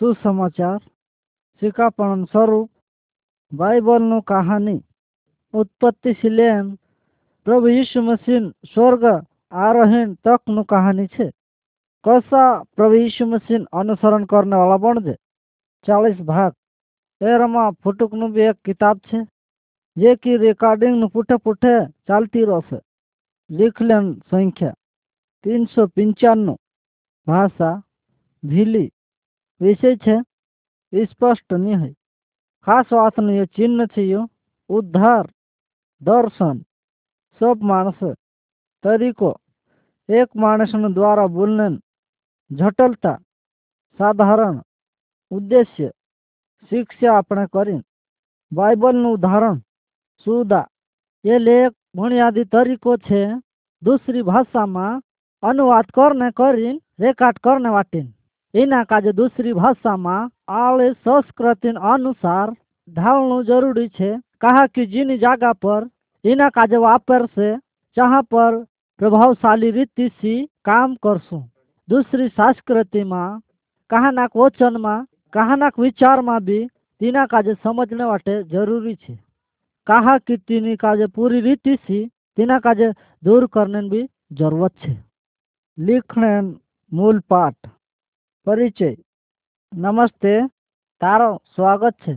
सुसमाचार शिकापण स्वरूप बाइबल नु कहानी, उत्पत्ति सिलेन, प्रभु यीशु मसीह स्वर्ग आरोहण तक नु कहानी छे। कसा प्रभु यीशु मसीह अनुसरण करने वाला बन जे चालीस भाग। एरमा फुटुक नु भी एक किताब छे, जे की रिकॉर्डिंग नु पुठे पुठे चलती रहे लिखलन संख्या, तीन सौ पंचानवे भाषा भिली विषय है, स्पष्ट नहीं है। खास बात नहीं चिन्ह छो उद्धार, दर्शन, सब मानस तरीको, एक मानस द्वारा बोलने जटलता, साधारण उद्देश्य, शिक्षा अपने करें बाइबल न उदाहरण सुदा ये लेख बुनियादी तरीको छे, दूसरी भाषा में अनुवाद करने करीन रेकॉर्ड करने वाटिन एना का दूसरी भाषा में આળે संस्कृति अनुसार ढालनु ज़रूरी छे कहा कि जिन जगह पर इना का जो वापर से जहाँ पर प्रभावशाली रीति से काम करसू दूसरी संस्कृति में कहा ना वचन में कहा ना विचार में भी तीना का जो समझने वाटे ज़रूरी छे कहा कि तीन का जो पूरी रीति से तीना का जो दूर करने भी ज़रूरत छे लिखने मूल पाठ परिचय नमस्ते तारो स्वागत छे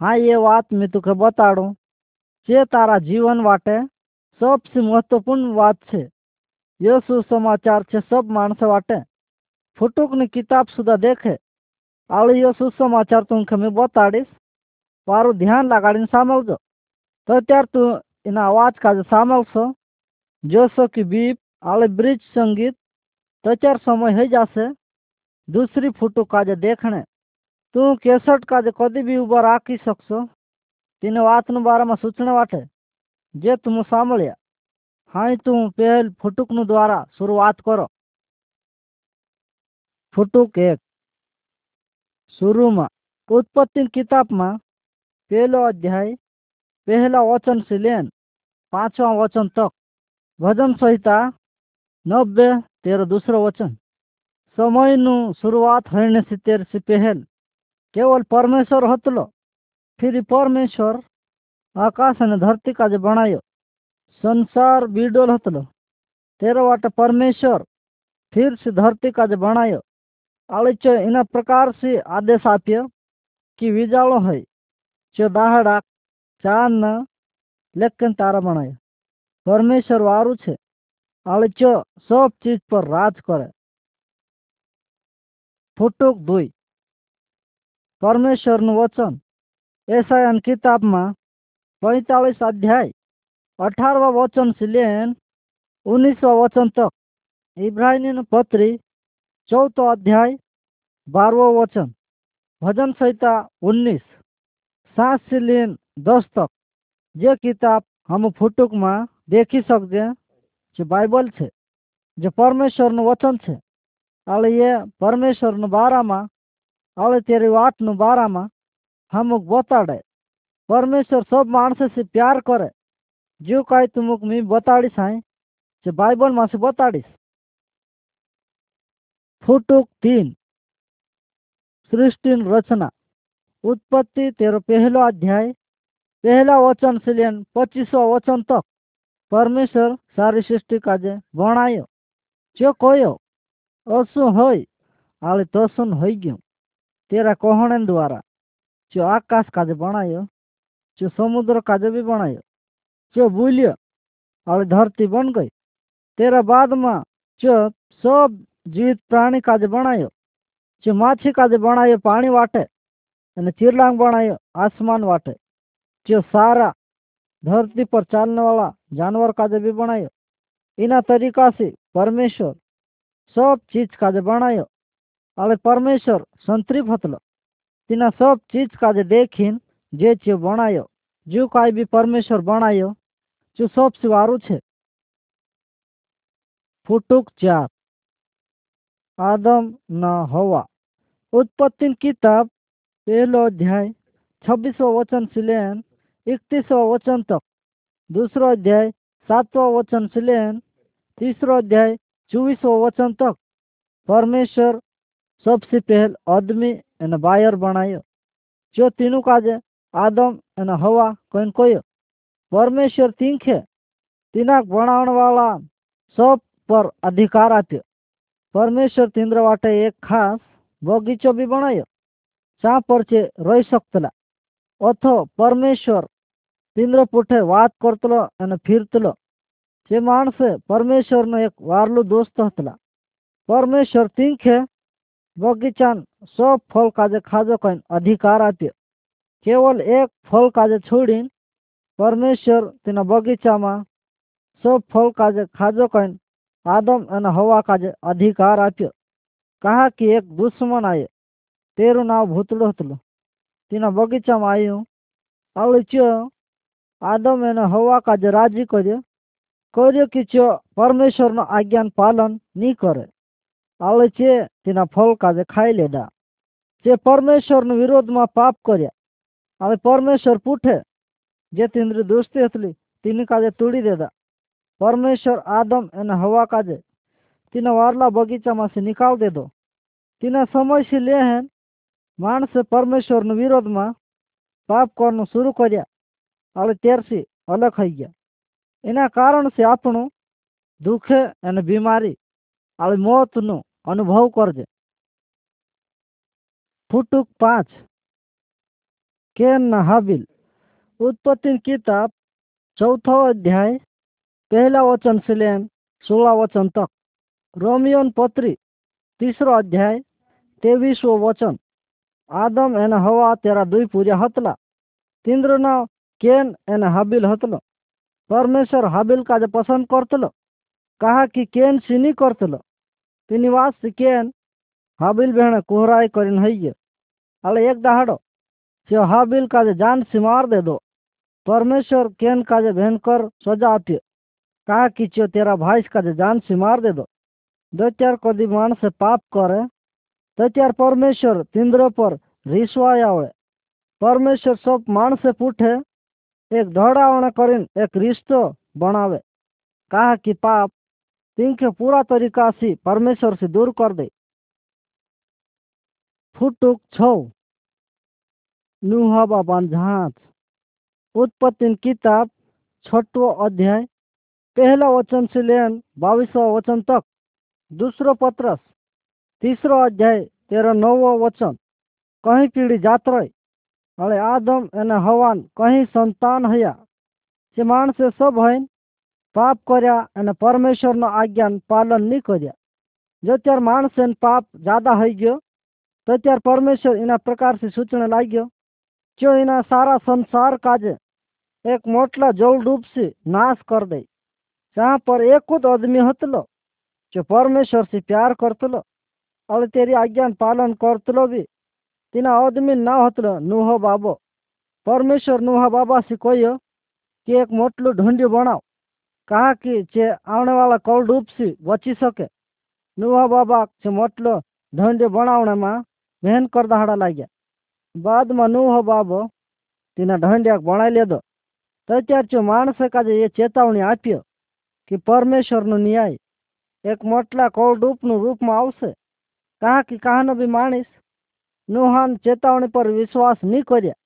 हाँ ये बात मैं तुके बताड़ू જે તારા જીવન માટે સૌથી મહત્વપૂર્ણ વાત છે ये सुसमाचार છે सब माणस वाटे ફૂટુકની કિતાબ સુધા દેખે આવડી એ સુસમાચાર તું મેં બતાડીશ મારું ધ્યાન લગાડીને સાંભળજો તો ત્યારે તું એના અવાજ કાજે સાંભળશો જોશો કે બીપ આલે બ્રિજ સંગીત તો ત્યારે સમય થઈ જશે दूसरी फ़ोटो काज देखणे, तूं केसट काज कधी आकी सकसो राखी बात न बारे में सूचना वाटे, जे तुम सामलिया हाँ तू पहल फुटुकनु द्वारा शुरुआत करो। फुटुक एक। शुरू में उत्पत्ति किताब में पहला अध्याय, पहला वचन से लेन, पांचवा वचन तक, भजन संहिता, नब्बे तेरह दूसरा वचन। समय नु शुरुआत होने से तेर से पहल। केवल परमेश्वर होतलो, फिर परमेश्वर आकाश ने धरती का जो बनायो। संसार बीडोल होतलो, तेरा वाट परमेश्वर फिर से धरती का जो बनायो। अड़ इन प्रकार से आदेश आप कि विजालो है चो दाहड़ा चाँद लेकिन तारा बनायो। परमेश्वर वारू छे अड़ सब चीज़ पर राज करे। राज करे ફૂટુક दुई પરમેશ્વરનું વચન એસાયન કિતાબમાં पैंतालीस अध्याय अठारवा वचन से लेन उन्नीसवा वचन तक इब्राहिम पत्री चौथो अध्याय बारहवा वचन भजन संहिता उन्नीस सात से लेन दस तक જે કિતાબ हम ફૂટુકમાં દેખી શકજે જે બાઇબલ છે જે પરમેશ્વરનું વચન છે આલે अल ये परमेश्वर बारा में अल तेरी वाट न बारा में हमुक बताड़े। परमेश्वर सब मानस से प्यार करे। जो कह तुमक मी बताड़ी हाँ से बाइबल में से बताड़ीस। फुटुक तीन। सृष्टि रचना। उत्पत्ति तेरो पहलो अध्याय। पहला वचन से लेन पच्चीसो वचन तक। परमेश्वर सारी सृष्टि काजे बनायो जो कहो असु हई hoy ali हो गय। तेरा कहणे द्वारा चो आकाश काज बनायो चो समुद्र काज भी बनायो चो बुलियो और धरती बन गई। तेरा बाद मा चो सब जीवित प्राणी काज बनायो चो माछी काज बनायो पानी वाटे यानी चिरलांग बनायो आसमान वाटे, चो सारा धरती पर चालने वाला जानवर काज भी बनायो इना तरीका से परमेश्वर सब चीज़ काजे बनायो। अरे परमेश्वर संतृप्त हतलो। तिना सब चीज़ काजे देखीन, जे चे बनायो। जो काई भी परमेश्वर बनायो, जो सब सिवारू छे। फुटुक चार। आदम न हवा। उत्पत्ति किताब, पहलो अध्याय, छब्बीसवा वचन से लेन इकतीसवा वचन तक। दूसरो अध्याय, सातवा वचन से लेन तीसरो अध्याय चौबीसों वचन तक परमेश्वर सबसे पहल आदमी एन बायर बनायो। जो तीनों काज आदम एन हवा कोई कोई परमेश्वर तीनखे तिनाक बनावण वाला सब पर अधिकार आते परमेश्वर तिंद्र वाटे एक खास बगीचो भी बनायो चाह पर चे रही सकतला। अथो परमेश्वर तिंद्र पुठे वात करतलो एन फिरतलो। से मानस परमेश्वर न एक वारलो दोस्त हतला। परमेश्वर तिंखे बगीचान सब फल काजे खाजो कहीं अधिकार आते केवल एक फल काजे छोड़ी परमेश्वर तिना बगीचा मा सब फल काजे खाजो कहीं आदम एन हवा काजे अधिकार आते कहा कि एक दुश्मन आए, तेरु नाव भूतलो हतलो। तिना बगीचा में आयो आलोच्य आदम एन हवा काजे राज़ी करे કર્યો કે ચ્યો પરમેશ્વરનો આજ્ઞાન પાલન નહીં કરે આવડે છે તેના ફળ કાજે ખાઈ લેડા જે પરમેશ્વરના વિરોધમાં પાપ કર્યા હવે પરમેશ્વર પૂઠે જે તેની દોસ્તી હતી તેની કાજે તોડી દેતા પરમેશ્વર આદમ અને હવા કાજે તેના વારલા બગીચામાંથી નિકાલ દેતો તેના સમયથી લેહેન માણસે પરમેશ્વરના વિરોધમાં પાપ કરવાનું શરૂ કર્યા હવે ત્યારથી અલગ થઈ ગયા એના કારણથી આપણું દુઃખે અને બીમારી આવી મોતનો અનુભવ કરજે ફૂટુક પાંચ કેન હાબિલ उत्पत्ति किताब चौथा अध्याय पहला वचन से लेन सोलह वचन तक रोमियन पत्री तीसरो अध्याय तेवीसो वचन આદમ અને હવા તેરા દુઈ પૂર્યા હતલા તીન્દ્રનો કેન અને હાબિલ હતલો પરમેશ્વર परमेश्वर हाबिल का जे पसंद करते कहा कि केन सिनी करते तीनवास केन हाबिल बहन कोहराई कर अल एक दहाड़ो से हाबिल का जे जान सिमार दे दो, परमेश्वर केन का जे भेन कर सजा आप कहा कि चो तेरा भाई का जे जान सिमार दे दो। दत्यार कदी मान से पाप करे, दत्यार परमेश्वर तिंद्र पर रिसवाया परमेश्वर सब मान से पुठे एक धड़ावण करीन, एक रिश्तो बनावे। कहा कि, पाप, तिनके पूरा तरीका से परमेश्वर से दूर कर दे। फुटुक छो। नुहा बाबा झांच उत्पत्ति किताब छठो अध्याय, पहला वचन से लेन बावीसवा वचन तक। दूसरो पत्रस, तीसरो अध्याय तेरा नवो वचन। कहीं पीढ़ी जात रही अरे आदम एने हवान कहीं संतान हया से मानसे सब हैं पाप करया एने परमेश्वर न आज्ञान पालन नहीं करया। जो त्यार मानसे पाप ज़्यादा हो गयो तो त्यार परमेश्वर इना प्रकार से सूचना लाग गयो क्यों इना सारा संसार काजे एक मोटला जल रूप से नाश कर दे। जहाँ पर एक खुद आदमी हतलो जो परमेश्वर से प्यार करतलो और तेरी आज्ञा पालन करतलो भी तिना અદમી ના હતો નુહો બાબો પરમેશ્વર નુહા બાબાસી કહ્યો કે એક મોટલું ઢૂંઢ્યું બનાવ કહા કે જે આવવાવાળા કળ ડૂબસી બચી શકે નુહા બાબા જે મોટલો ઢૂંઢ્યું બનાવવામાં મહેન કરદાહડા લાગ્યા બાદમાં નુહો બાબો તેના ઢંઢ્યાક ભણાઈ લીધો તો અત્યારે જો માણસે કાજે એ ચેતવણી આપ્યો કે પરમેશ્વરનો ન્યાય એક મોટલા કૌડૂપનું રૂપમાં આવશે કાં કે કાહનો બી માણસ નુહાન ચેતવણી પર વિશ્વાસ નહીં કર્યા.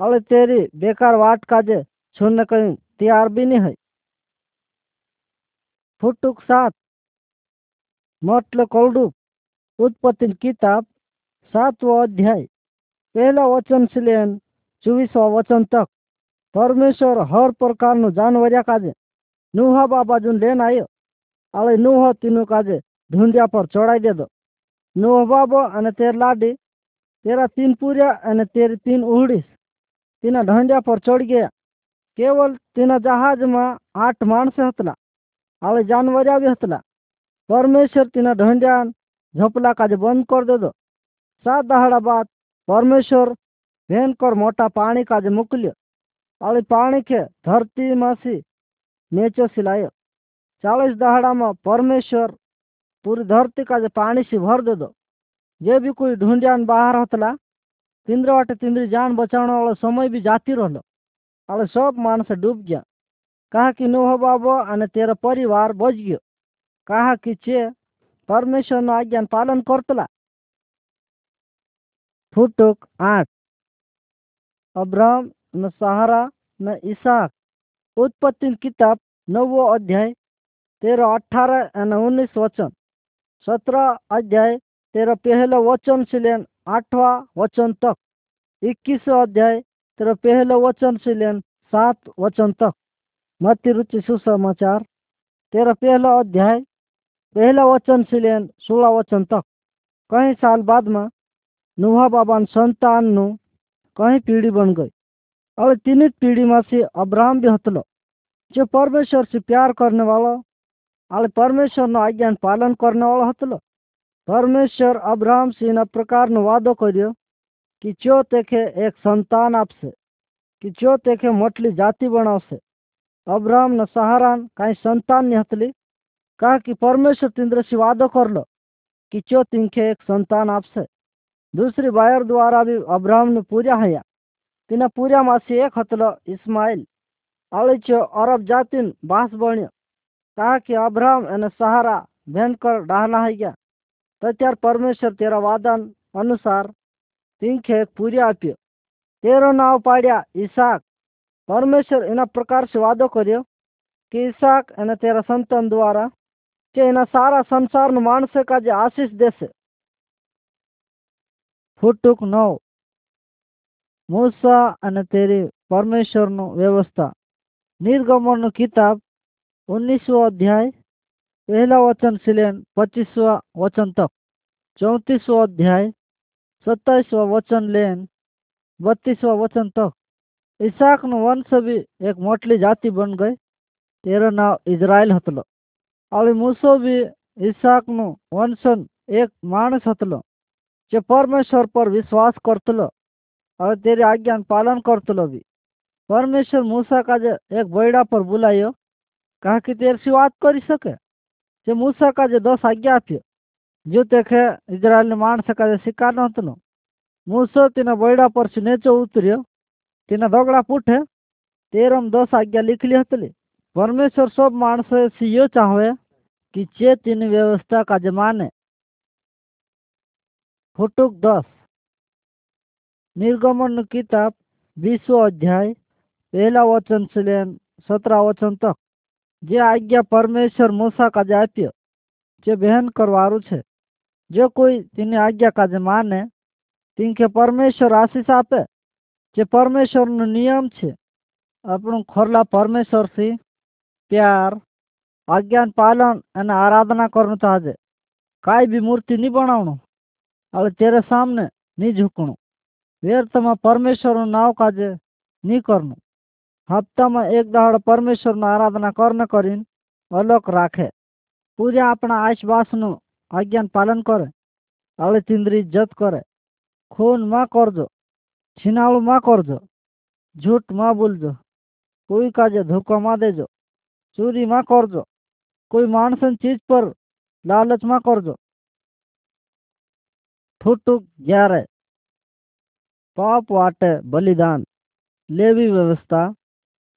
અળે તેરી બેકાર વાટ કાજે છોને કહ્યું તૈયાર બી નહીં હોય. ફૂટુક સાત, મટલે કોલડુક ઉત્પત્તિની કિતાબ સાતવો અધ્યાય, પહેલા વચન સિલેન ચોવીસવા વચન તક. પરમેશ્વર હર પ્રકારનું જાનવર્યા કાજે નુહા બાબાજુન લેન આવ્યો આળે નુહ તીનું કાજે ધૂંધ્યા પર ચડાઈ દેતો નુહ બાબો અને તે લાડી तेरा तीन पूजा यानी तेरे तीन उड़ीस तीना ढंडिया पर चढ़ गया। केवल तीना जहाज़ में आठ मानस हतला आवे जानवर भी हतला। परमेश्वर तीना ढंडिया झपला का जो बंद कर दे दो सात दहाड़ा बाद परमेश्वर भयंकर मोटा पानी का जो मुकलियो। आवे पानी के धरती मासी नेचो सिलायो। चालीस दहाड़ा में परमेश्वर पूरी धरती का जो पानी से भर दे दो ଯେ ବି କୋଇ ଢୁଣ୍ଡିଆନ୍ ବାହାର୍ ହତଲା ତିନ୍ଦ୍ର ବାଟେ ତିନ୍ଦ୍ରି ଜାନ୍ ବଚାଣ ଅଳ ସମୟ ବି ଜାତି ରହଲ ଆଳେ ସବ୍ ମାନସ ଡୁବ୍ ଗୟା କାହାକି ନ ହବାବ ଆନେ ତେର ପରିବାର ବଚ ଗयो କାହା କିଛେ परमेश्वर आज्ञा पालन करतला फुटुक आठ अब्राहम न सहारा न इसाक उत्पत्ति किताब नवो अध्याय तेरह अठारह न उन्नीस वचन सत्रह अध्याय तेरा पहला वचन से लेन आठवा वचन तक। इक्कीस अध्याय, तेरा पहला वचन से लेन सात वचन तक। मत रुचि सुसमाचार। तेरा पहला अध्याय, पहला वचन से लेन सोलह वचन तक। कहीं साल बाद में नुहा बाबा संतान नु कहीं पीढ़ी बन गई। और तीन पीढ़ी में से अब्राहम भी हतलो, जो परमेश्वर से प्यार करने वाला और परमेश्वर न आज्ञा पालन करने वाला हतलो। પરમેશ્વર અબ્રાહમ સિંહના પ્રકારનો વાદો કર્યો કે જો તેખે એક સંતાન આપશે કે જો તેખે મોટલી જાતિ બનાવશે અબ્રાહમના સહારાન કાંઈ સંતાન ની હતલી કા કે પરમેશ્વર तिंद्रसी वादो करलो कि जो तिंखे एक संतान आपसे दूसरी बायर द्वारा भी अब्राहम ने पूजा हया तिना पूजा मासी एक हतलो इस्माइल अळीचो अरब जातीन बास बण्यो कहा कि अब्राहम અને સહારા ભયંકર ડાહના હઈ ગયા તો ત્યાર પરમેશ્વર તેરા વાદન અનુસાર તીંખે એક પૂરી આપ્યો તેરો નાવ પાડ્યા ઈસાક પરમેશ્વર એના પ્રકાર से વાદો કર્યો કે ઈસાક અને તેરા સંતાન દ્વારા કે એના સારા સંસારનું માણસે કાજે આશીષ દેશે ફૂટુક નવ મૂસા અને તેરી પરમેશ્વરનું વ્યવસ્થા निर्गमन किताब उन्नीसवा अध्याय पहला वचन सिलेन, पच्चीसवा वचन तक। चौंतीसवा अध्याय, सत्ताईसवा वचन लेन, बत्तीसवा वचन तक। ईसाक नु वंश भी एक मोटली जाति बन गई तेरा नाव इजराइल हतलो। और मूसो भी ईसाक वंशन एक मानस हतलो, जो परमेश्वर पर विश्वास करतलो। और तेरी आज्ञा पालन करतलो भी। परमेश्वर मूसा का जो एक बैडा पर बुलायो, कहा कि तेर सी बात कर सके? जे मूसा का जो दस आज्ञा आप्यो जो देखे इजराइल ने माणस का जो शिकार नतलो मूसो तीना बैड़ा पर से नेचो उतर्यो तीना दगड़ा पूठे तेरम दस आज्ञा लिखली हतली परमेश्वर सब माणस से यो चाहे कि चे तीन व्यवस्था का जो माने फुटुक दस निर्गमन किताब बीसो अध्याय पहला वचन से लेन सत्रह वचन तक જે આજ્ઞા પરમેશ્વર મૂસા કાજે આપ્યો, જે બહેન કરવારું છે. જે કોઈ તેની આજ્ઞા કાજે માને કે પરમેશ્વર આશીષ આપે, જે પરમેશ્વરનો નિયમ છે. આપણું ખોરલા પરમેશ્વરથી પ્યાર, આજ્ઞાન પાલન અને આરાધના કરવું ચાહે કાંઈ બી મૂર્તિ નહીં બનાવણું. હવે તેરે સામને નહીં ઝૂકણું. વ્યર્થમાં પરમેશ્વરનું નાવ કાજે નહીં કરવું ಹಪ್ತಮ ಏಕದಹಳ ಪರಮೇಶ್ವರನ आराधना ಕರ್ನ कर अलग राखे। पूजा अपना आशवासनु आज्ञान पालन करे, आले तिंद्री जत करे। खून म करजो दो छिनावल माँ झूठ माँ कोई काजे धोखा माँ देजो, चोरी म करजो, कोई मानसन चीज़ पर लालच म करजो। दो फुटुक ग्यारह। पाप वाटे बलिदान, लेवी व्यवस्था।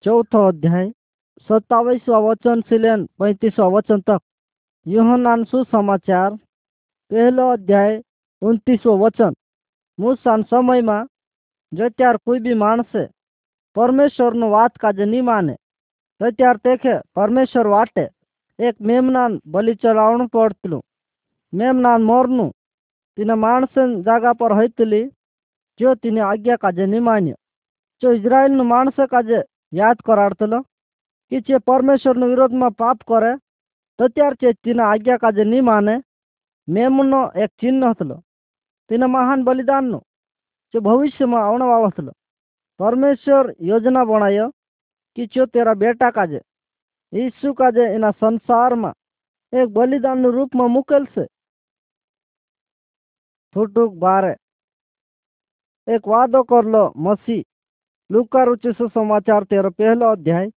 चौथो अध्याय, सत्तावीसवा वचन से लेन पैंतीसवा वचन तक। यूहनान सुसमाचार, पहलो अध्याय, उन्तीसवो वचन। मूसान समय में जत्यार कोई भी माणसे परमेश्वर नो वात काजे नहीं माने, तत्यार तेखे परमेश्वर वाटे। एक मेमनान बलि चलावण पड़तलू। मेमनान मोरनु, तिने माणसन जागा पर हैतली जो तिने आज्ञा काजे नहीं मान्यो। जो इजराइल नु माणस काजे યાદ કરાડતલો કે જે પરમેશ્વરનો વિરોધમાં પાપ કરે તો ત્યાર છે તેના આજ્ઞા કાજે નહીં માને મેમનો એક ચિહ્ન હતલો તેના મહાન બલિદાનનો જે ભવિષ્યમાં આવવાવાળો હતલો પરમેશ્વર યોજના બનાવ્યો કે જો તેરા બેટા કાજે ઈસુ કાજે એના સંસારમાં એક બલિદાનનું રૂપમાં મૂકેલ છે ફૂટુક બારે એક વાદો કરલો મસી लूका रुचि समाचार तेरह, पहला अध्याय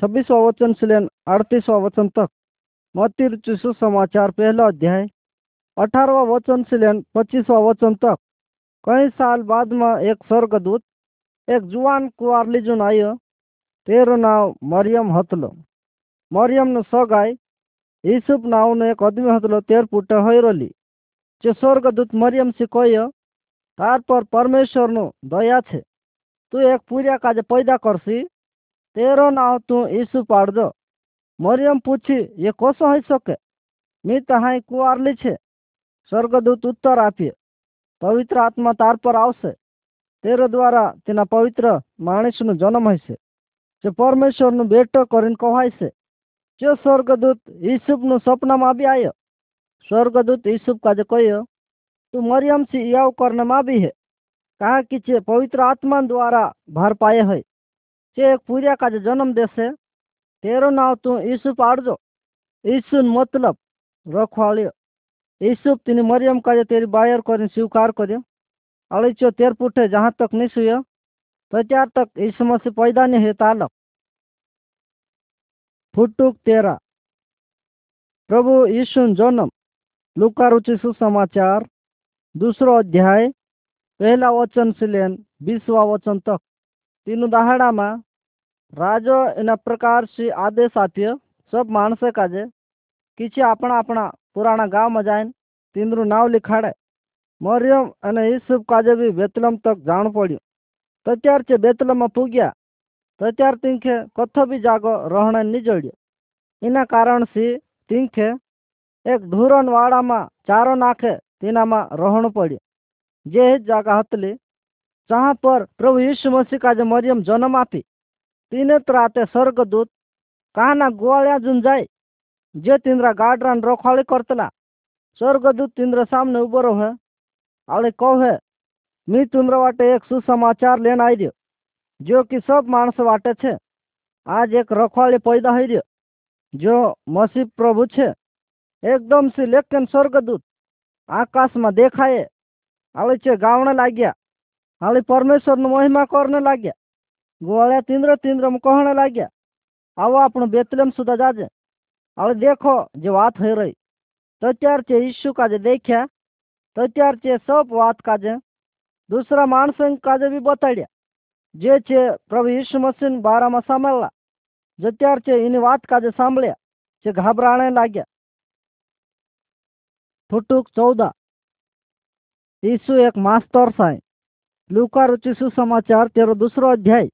छब्बीस वचन से लेन अड़तीस वचन तक। मत्ती रुचि समाचार, पहला अध्याय अठारवा वचन से लेन पच्चीसवा वचन तक। कई साल बाद में एक स्वर्गदूत, एक जुआन कुआरली जुन आयो। तेरह नाव मरियम हतलो। मरियम ने सगाई। ईसुप नाव ने एक आदमी हतलो, तेर पुट होयरली जो स्वर्गदूत मरियम से कह तार पर परमेश्वर नो दया छे। તું એક पुर्या કાજે પૈદા કરશી? તેરો નામ તું इसू पाडजो મરિયમ પૂછી એ કોસો હોઈ શકે? મેં તહાઈ કુવારલી છે. સ્વર્ગદૂત ઉત્તર આપીએ. પવિત્ર આત્મા તાર પર આવશે. તેરો દ્વારા તેના પવિત્ર માણસનો જન્મ હશે. જે પરમેશ્વરનું બેટો કરીને કહેવાય છે. જે સ્વર્ગદૂત ઈસુફનું સપનામાં આવી આવ્યો સ્વર્ગદૂત ઈસુફ કાજે કહ્યો, તું મરિયમ મરિયમથી યાવ કરનામાં આવી હે. कहाँ किछ पवित्र आत्मा द्वारा भर पाए है। से एक पूजा का जो जन्म देश है, तेरो नाव तू यीशु पाड़ यीशु मतलब रखवालियो। यीशु तीन मरियम का जो तेरी बायर करें स्वीकार कर और तेर पुटे जहाँ तक नहीं सुयो तो तक यीशु मसीह पैदा नहीं है तालक फुटुक तेरा। प्रभु यीशु जन्म, लुका रुचि सुसमाचार, दूसरो अध्याय પહેલા વચન સિલેન, બીસવા વચન તક. तीनों दहाड़ा में राजो इन प्रकार से आदेश आते सब मानस काजे किसी अपना अपना पुराना गांव में जाए तीनरू नाव लिखाड़े मरियम અને ઈસુફ કાજે બી બેતલમ તક જાણ પડ્યું. તો ત્યાર છે બેતલમમાં પૂગ્યા તો ત્યાર તીંખે કથો બી જાગો રહણે નીજળ્યો. એના કારણથી તીંખે એક ધૂરન વાળામાં ચારો નાખે તેનામાં રહણ પડ્યું. जे जगह ले जहाँ पर प्रभु यीशु मसीह का जो मरियम जन्म आते तिनेत राहते स्वर्गदूत, काना जुन जाए जे तिंद्रा गार्ड्रान रखवाले करतला, स्वर्गदूत तिंद्रा सामने उभो रहे आड़े कौ है, मी तुमरा वाटे एक सुसमाचार लेन आई दियो जो कि सब मानस वाटे छे आज एक रखवाले पैदा हो दियो जो मसीह प्रभु छे, एकदम से लेकिन स्वर्गदूत आकाश में देखाए ಅವಳಿ ಚ ಗಾವಣ ಲಾಗ್ಯ ಅವಳಿ પરમેશ્વરનો મહિમા કરને લાગ્યા. ગોળ્યા તીંદ્ર તીંદ્રમ કહણ લાગ્યા. આવો આપણું બેતલેમ સુધા જાજે. હવે દેખો જે વાત થઈ રહી. તો ત્યાર છે ઈસુ કાજે દેખ્યા. તો ત્યાર છે સપ વાત કાજે. દૂસરા માણસન કાજે બી બતાડ્યા. જે છે પ્રભુ ઈસુ મસીન બારામાં સાંભળલા. જે ત્યાર છે એની વાત કાજે સાંભળ્યા. જે ઘાબરાણે લાગ્યા. ફૂટુક ચૌદા. ઈસુ એક માસ્તર સાંઈ लूका रुचि सुसमाचार तेरो दूसरो अध्याय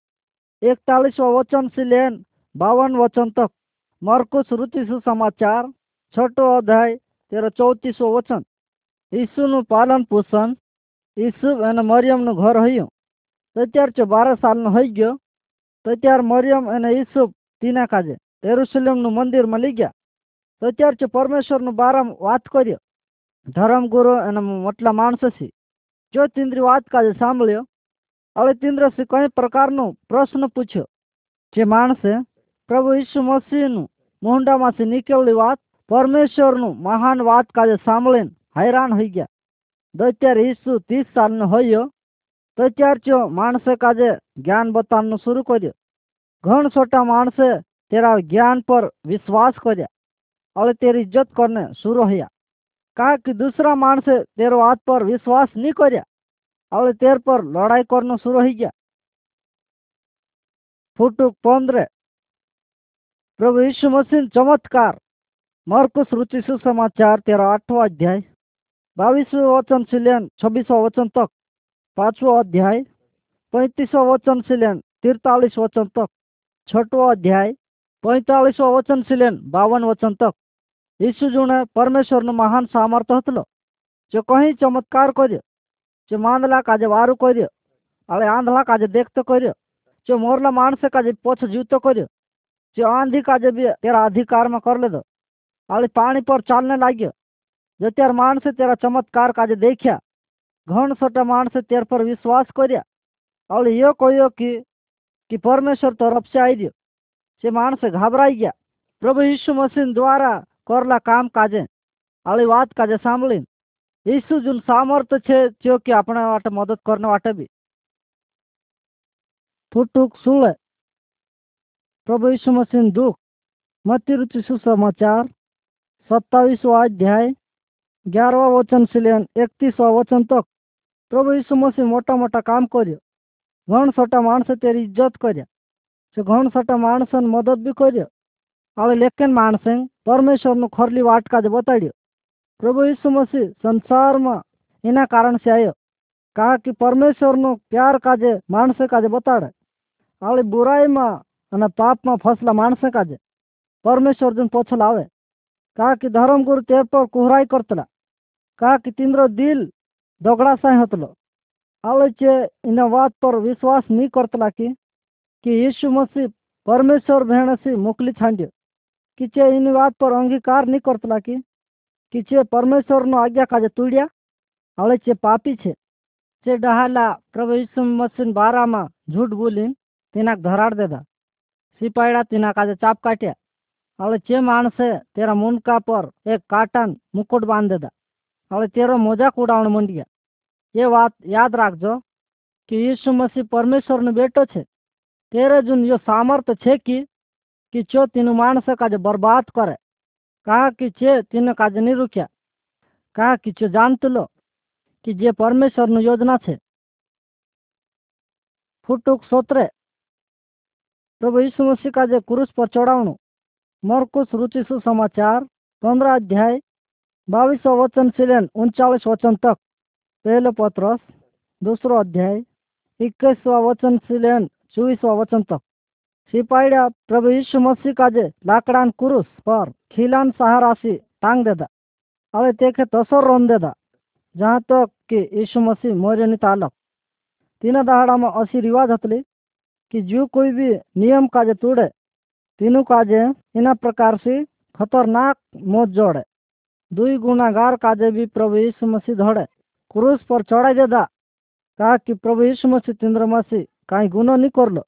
इकतालीसवा वचन से लेन बावन वचन तक मरकुस रुचि सुसमाचार छठो अध्याय तेरो चौतीसो वचन ઈસુનું પાલન પોષણ ઈસુ અને મરિયમનું ઘર હયું તત્યાર ચો બાર સાલનો થઈ ગયો તત્યાર મરિયમ અને ઈસુ તીના કાજે એરુસલેમનું મંદિરમાં લઈ ગયા તત્યાર ચો પરમેશ્વરનું બારામ વાત કર્યો ધરમગુરુ અને મોટલા માણસો છે જો ચંદ્રી વાત કાલે સાંભળ્યો. હવે ચંદ્રશ્રી કોઈ પ્રકારનો પ્રશ્ન પૂછ્યો જે માણસે પ્રભુ ઈસુ મસીહનું મોંઢામાંથી નીકળેલી વાત, પરમેશ્વરનું મહાન વાત કાલે સાંભળીને હેરાન થઈ ગયા. તો ત્યારે ઈસુ ત્રીસ સાલનો હોયો, તો ત્યાર માણસે કાજે જ્ઞાન બતાવવાનું શરૂ કર્યું. ઘણ છોટા માણસે તેરા જ્ઞાન પર વિશ્વાસ કર્યા. હવે તેરી ઇજ્જત કરને શરૂ હયા कहा कि दूसरा તેરો तेरे પર पर विश्वास नहीं कर तेर पर लड़ाई करना शुरू हो गया। ફૂટુક पंद्रह प्रभु यीशु मसीह चमत्कार, मरकुस रुचि सुसमाचार तेरा आठवा अध्याय बाईसवें वचन से लेन छब्बीसवा वचन तक, पांचवा अध्याय, पैंतीसवा वचन से लेन तिरतालीस वचन तक, छठवा अध्याय, पैंतालीसवा वचन से लेन बावन वचन तक। ಯೇಸುಜೋಣ ಪರಮೇಶ್ವರನ ಮಹಾನ್ ಸಾಮರ್ಥ್ಯ ಹೊತ್ತಲು ಚೊಕೊಹಿ ಚಮತ್ಕಾರ ಕೊಯ್ದು ಚೊ ಮಾಂದಲಾಕ ಅಜ ವಾರು ಕೊಯ್ದು ಅಳೆ ಆಂಧಲಾಕ ಅಜ ದೇಖತ ಕೊಯ್ದು ಚೊ ಮೋರ್ಲ ಮಾನಸಕ ಅಜ ಪೋಚ ಜೀವತ ಕೊಯ್ದು चो आंधी का जब तेरा अधिकार में कर ले दो और पानी पर चालने लागियो, जो तेरा मान से तेरा चमत्कार का जो देखिया घन सटा मान से तेरे पर विश्वास करिया और यो कहियो कि कि परमेश्वर तो तरफ़ से आई दियो से मान से घबराई गया। प्रभु यीशु मसीह द्वारा करला काम काजे, आली ಅಳಿವಾತ್ काजे ಸಾಂಬಳಿನ್ ಯीशु जुन सामर्थ्य छे जो कि अपना वाट मदद करने वाटे भी। फुटुक सुले। प्रभु यीशु मसीह दुख, मत्ती रुचि सुसमाचार। सत्ताईस अध्याय ग्यारहवा वचन से लेन इकतीसवा वचन तक। प्रभु यीशु मसीह मोटा मोटा काम करियो। घन सटा मानस तेरी इज़्ज़त करिया। से घण सटा मानसन मदद भी करियो। ಅವಳು ಲೆಕ್ಕನ್ ಮಾಡ್ಸಂಗ್ ಪರಮೇಶ್ವರನು ಕೊರ್ಲಿ ವಾಟ್ಕಾದ ಬತ್ತಾಡಿಯೋ प्रभु यीशु मसीह संसार में इना कारण से आयो कहा कि परमेश्वर नो प्यार काजे मानस काजे बताड़े। आली बुराई में अने पाप में फसला मानस काजे, परमेश्वर जन पोछल आवे कहा कि धर्म गुरु ते पर कुहराई करतला कहा कि तिम्रो दिल दोगड़ा सा होतलो आले चे इन बात पर विश्वास नहीं करतला कि कि यीशु मसीह परमेश्वर भेण से मोकली छांडियो। એની વાત પર અંગીકાર નહીં કરતલા કે કે છે પરમેશ્વરનો આજ્ઞા કાજે તુડ્યા હવે છે પાપી છે જે ડહાલા પ્રભુ ઈસુ મસીહ બારામાં જૂઠ બોલીને તેના ધરાડ દેતા સિપાયડા તેના કાજે ચાપ કાઢ્યા હવે જે માણસે તેરા મુનકા પર એક કાટન મુકુટ બાંધ દેતા હવે તેરો મોજાક ઉડાવણ મંડ્યા એ વાત યાદ રાખજો કે યીશુ મસીહ પરમેશ્વરનો બેટો છે તેરે જુન યો સામર્થ છે કે ಕಿಚ್ಚು तीन मानस काज बर्बाद करे। का किचे तीन काज नहीं कहा कि किचो जानत लो कि जे परमेश्वर नु योजना छे। फुटुक सोत्रे, प्रभु यीशु मसीह का जे क्रूस पर चढ़ाणु मरकुस रुचि सुसमाचार, पंद्रह अध्याय बाईस वचन सिलेन उनचालीस वचन तक। पहले पत्रस, दूसरो अध्याय, इक्कीसवा वचन सिलेन चौबीसवा वचन तक। सिपाहीड़ा प्रभु यीशु मसीह का जे लाकड़ान कुरुस पर खिलान सहारासी टांग देदा। अब देखे तसर रोन देदा, जहाँ तक कि यीशु मसीह मोरनी तालक तीन दहाड़ा में असी रिवाज हतली कि जो कोई भी नियम काजे तोड़े, तीनों काजे इना प्रकार से खतरनाक मौत जोड़े। दुई गुनागार काजे भी प्रभु यीशु मसीह धड़े, क्रूस पर चढ़ाई देदा कहा कि प्रभु यीशु मसीह तिंद्र मसीह कहीं गुना नहीं कर लो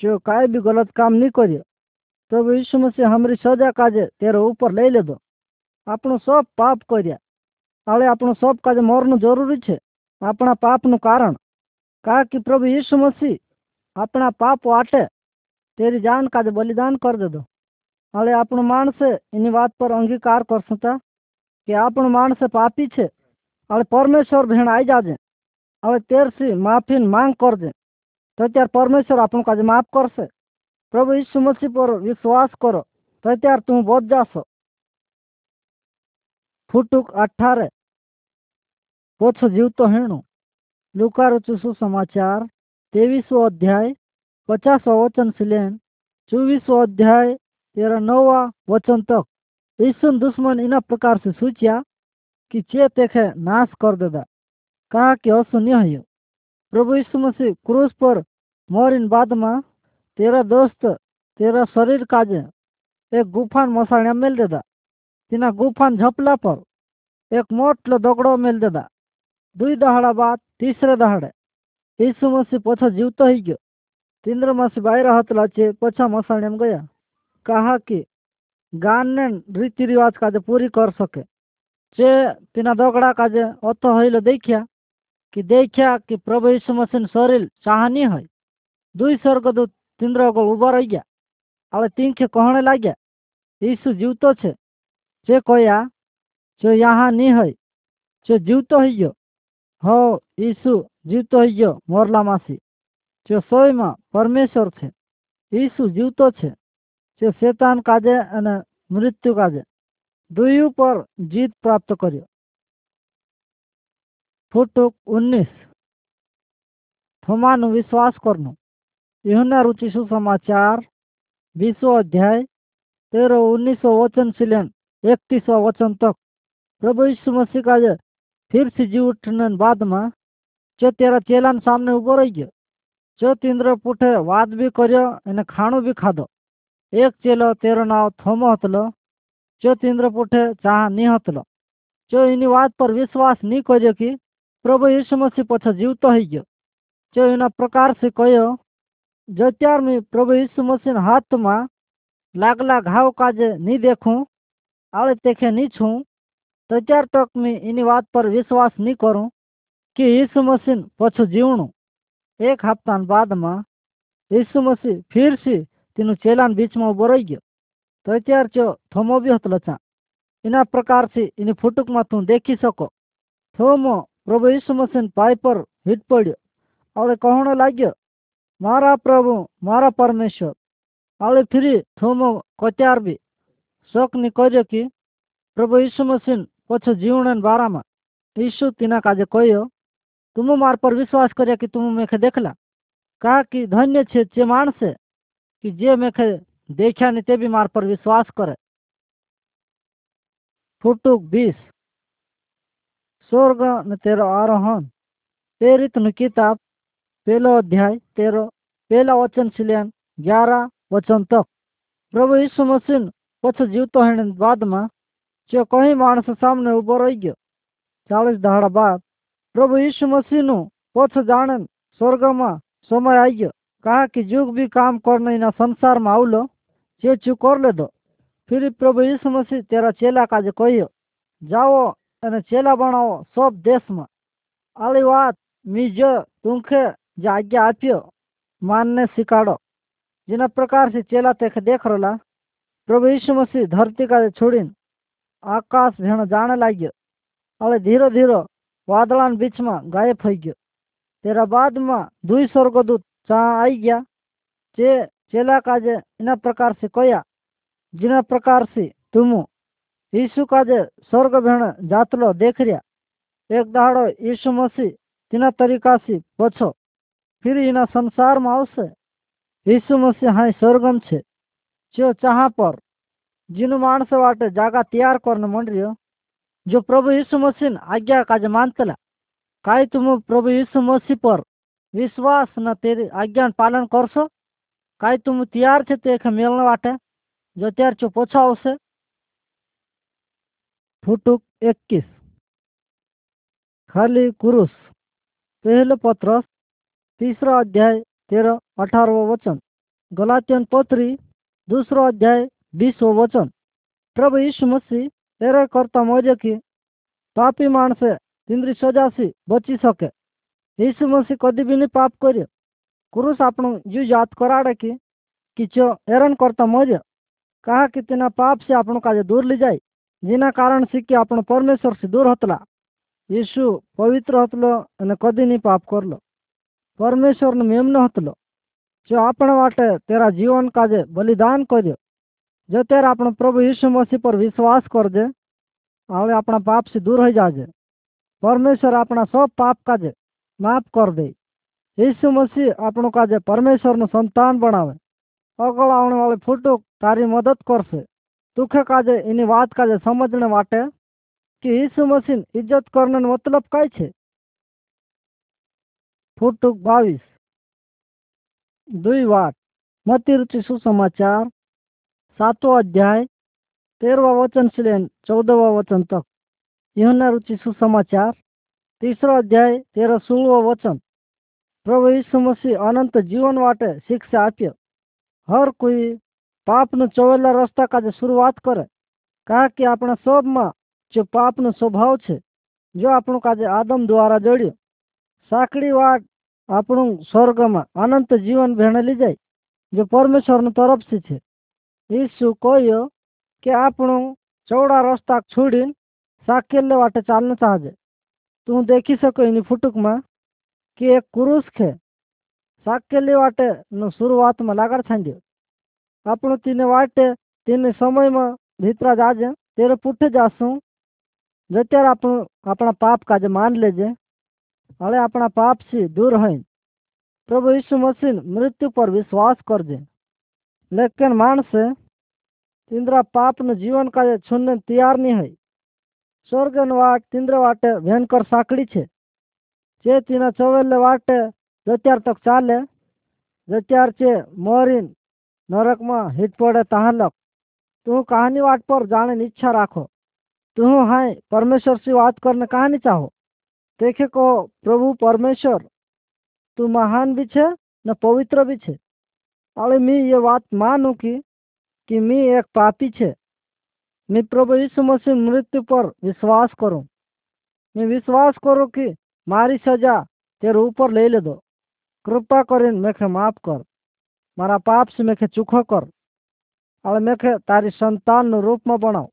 जो काय भी गलत काम नहीं कर तब यीशु मसीह हमरी सजा काजे तेरे ऊपर ले ले दो अपनो सब पाप करिया आले अपनो सब काजे मरनो ज़रूरी छे अपना पाप नु कारण। का कि प्रभु यीशु मसीह अपना पाप वाटे, तेरी जान काजे बलिदान कर दे दो आले अपन मान से इन बात पर अंगीकार कर सता कि अपन मान से पापी छे, आले परमेश्वर भेण आई जाजे, आले तेर से माफ़ी मांग कर दे ತೈತ್ಯಾರ परमेश्वर आप माफ़ कर से प्रभु यीशु मसीह पर विश्वास करो, तैत्यार तुम बच जास। फुटुक अठारह पोछ जीव तो हेणु। लुकार सुसमाचार तेईसो अध्याय पचास वचन से चौबीस अध्याय तेरा नौवा वचन तक। ईसुन दुश्मन इन प्रकार से सूचिया कि चे तेखे नाश कर देदा, कहा कि असुनिय है प्रभु यीशु मसीह क्रूस पर मरिन बाद में तेरा दोस्त, तेरा शरीर काजे एक गुफान मसाणिया मेल देदा तिना गुफान झपला पर एक मोटल दगडो मेल देता। दुई दहाड़ा बाद तीसरे दहाड़े यीशु मसीह पछा जीवत ही गयो। तिंद्र मसी बाहर हतला चे पछा मसाणिया गया। कहा कि गान ने रीति रिवाज काज पूरी कर सके। चे तिना दगड़ा काजे अत हईल देखिया कि देखा कि प्रभु यीशु मसीन शरीर सहानी है। दुई स्वर्गदूत तिंद्र को रही गया। आले तीखे कहने लगे यीशु जीवत छे। चे कया चो यहाँ नी है चो जीवत हो गो हो, यीशु जीवत हो गो मरला मासी। सोई स्वयं परमेश्वर थे यीशु जीवत छे। चे शैतान काजे अने मृत्यु काजे, दुई पर जीत प्राप्त करियो। ફૂટુક ઉન્નીસ થોમાનું વિશ્વાસ કરનું યુહના रुचि सुसमाचार बीसो अध्याय तेरह उन्नीसो वचन से लेन इकतीसवा वचन तक प्रभु यीशु मसीह का जे फिर से जी उठने बाद में जो तेरा चेलान सामने उभो रही गयो जो तिंद्र पुठे वाद भी કર્યો અને ખાણું બી ખાધો એક ચેલો તેરો નાવ થોમો હતલો જો तिंद्र पुठे ચાહ નહીં હતલો જો એની વાત પર વિશ્વાસ નહીં કર્યો કે પ્રભુ યીશુ મસીહ પછી જીવતો થઈ ગયો. જો એના પ્રકાર से કહ્યો જો ત્યાર મેં પ્રભુ યીશુ મસીહ હાથમાં લાગલા ઘાવ કાજે નહીં દેખું, આળે તેખે નહીં છું, તો ત્યાર તક મેં એની વાત પર વિશ્વાસ નહીં કરું કે ઈસુ મસીહ પછી જીવણું. એક હપ્તા બાદમાં ઈસુ મસીહ ફિરસી તેનું ચેલાન બીચમાં ઊભો રહી ગયો. તો ત્યાર ચો થોમો બી હતો લચા. એના પ્રકારથી એની ફૂટુકમાં તું દેખી શકો. થોમો प्रभु ईसुमसीन पाई पर हिट पड़ो आवड़े कहने लगे मारा प्रभु, मारा परमेश्वर। आवड़े फिर थोम कचार भी शकनी कहो कि प्रभु ईसुमसीन पछ जीवन बारा में ईसु तिना काजे कहो तुम मार पर विश्वास कर कि तुम मेखे देखला? कह कि धन्य छे चे मानसे कि जे मेखे देखा नहीं ते भी मार पर विश्वास करे फुटुक बीस। સ્વર્ગ ને તેરો આરોહણ પ્રેરિતનું કિતાબ પહેલો અધ્યાય તેરો પહેલા વચન સિલ્યાન ગ્યારા વચન તક પ્રભુ ઈસુ મસીન પછી જીવતો હેણ બાદમાં જે કઈ માણસ સામને ઉભો રહી ગયો ચાલીસ દહાડા બાદ પ્રભુ ઈસુ મસીહનું પછી જાણે સ્વર્ગમાં સમય આવી ગયો कहा कि जुग भी काम करने ना संसार में आवलो जे चू कर ले दो फिर प्रभु यीशु मसीह तेरा चेला काज कहियो जाओ અને ચેલા બનાવો સૌ દેશમાં આવી વાત મીજો તુંખે જે આજ્ઞા આપ્યો માનને શીખાડો જેના પ્રકારથી ચેલા તે દેખ રહેલા પ્રભુ ઈસુ મસીહ ધરતી કાળે છોડીને આકાશ ભેણો જાણે લાગ્યો હવે ધીરો ધીરો વાદળાના બીચમાં ગાયબ થઈ ગયો તેના બાદમાં દુઈ સ્વર્ગદૂત ચા આવી ગયા જે ચેલા કાજે એના પ્રકારથી કયા જેના પ્રકારથી તુમું यीशु का जे स्वर्ग भेण जातलो देख रहा एक दहाड़ो यीशु मसी तीना तरीका से पछो, फिर इना संसार में आवश्य यीशु मसीह हाँ स्वर्गम छे। जो चाह पर, जिन मानस वाटे जागा तैयार करने मंडरियो, जो प्रभु यीशु मसीह आज्ञा का जे मानतला, काई तुम प्रभु यीशु मसीह पर विश्वास न तेरी आज्ञा पालन करसो काई तुम तैयार छे ते मेलन वाटे, जो त्यार चो पोछा आवश्य फुटुक इक्कीस खाली कुरुस, पहले पत्र तीसरा अध्याय तेरह अठारह वचन। गलातियन पत्री, दूसरा अध्याय, बीसव वचन। प्रभु यीशु मसीह, तेरे कर्ता मौजे की पापी माणसे तिंद्री सजा से बची सके। यीशु मसीह कदी भी नहीं पाप करे। कुरुस अपनो जीव याद कराड़े की, कि जो एरन करता मौजे कहा कि तेना पाप से अपनों का दूर ले जाए। જેના કારણ શીખ્યા પરમેશ્વર પરમેશ્વરથી દૂર હતલા. ઈસુ પવિત્ર હતલો અને કદી નહીં પાપ કરલો. પરમેશ્વરનો મેમનો હતલો. જો આપણા માટે તેરા જીવન કાજે બલિદાન કરજો જો ત્યારે આપણે પ્રભુ ઈસુ મસીહ પર વિશ્વાસ કરજે, હવે આપણા પાપથી દૂર થઈ જાજે. પરમેશ્વર આપણા સૌ પાપ કાજે માફ કર દે. ઈસુ મસીહ આપણું કાજે પરમેશ્વરનું સંતાન બનાવે. અગળ આવવાવાળી ફૂટુક તારી મદદ કરશે. તુખે કાજે એની વાત કાજે સમજને માટે કે यीशु मसीह इज्जत करने मतलब काय છે ફોટુક બાવીસ दुई વાત મતી रुचि सुसमाचार सातवा अध्याय तेरवा वचन से लेन चौदहवा वचन तक यूहन्ना रुचि सुसमाचार तीसरा अध्याय तेरह सोलवा वचन प्रभु यीशु मसीह अनंत जीवन वाटे शिक्षा આપ્યો હર કોઈ પાપનું ચોવેલા રસ્તા કાજે શરૂઆત કરે. કારણ કે આપણા સૌમાં જે પાપનો સ્વભાવ છે, જો આપણું કાજે આદમ દ્વારા જોડ્યો, સાંકડી વાટ આપણું સ્વર્ગમાં અનંત જીવન ભેણેલી જાય, જે પરમેશ્વરનું તરફથી છે. ઈસુ કહ્યો કે આપણું ચૌડા રસ્તા છોડીને સાકેલે વાટે ચાલને ચાહજે. તું દેખી શકો એની ફૂટુકમાં કે એક કુરુસ છે સાકેલી વાટેનું શરૂઆતમાં લાગર છાંડ્યો अपनों तीन वाट तीन समय में भीतरा जाज तेरे पुठे जासू जत्यार अपन अपना पाप काज मान लेजे अरे अपना पाप से दूर है प्रभु यीशु मसीह मृत्यु पर विश्वास कर जे लेकिन मान से तिंद्रा पाप न जीवन का छुनने तैयार नहीं है स्वर्गन वाट तिंद्र वाटे भयंकर साकड़ी छे चे तीन चौवेल वाटे जत्यार तक चाले जत्यार चे मोरिन નરકમાં હિટ પડે તહાલક તું કહાની વાટ પર જાણે ઈચ્છા રાખો તું હાય પરમેશ્વર से વાત करने कहानी चाहो देखे को प्रभु परमेश्वर तू महान भी छे न पवित्र भी छे अरे मी ये बात मानू की कि मी एक पापी छे मैं प्रभु यीशु मसीह मृत्यु पर विश्वास करूं मैं विश्वास करूं कि મારી સજા તેરે ઉપર લઈ લીધો કૃપા કરીને મેખે માફ કર મારા પાપ से મેખે ચૂખો કર હવે મેખે તારી સંતાનનું રૂપમાં બનાવ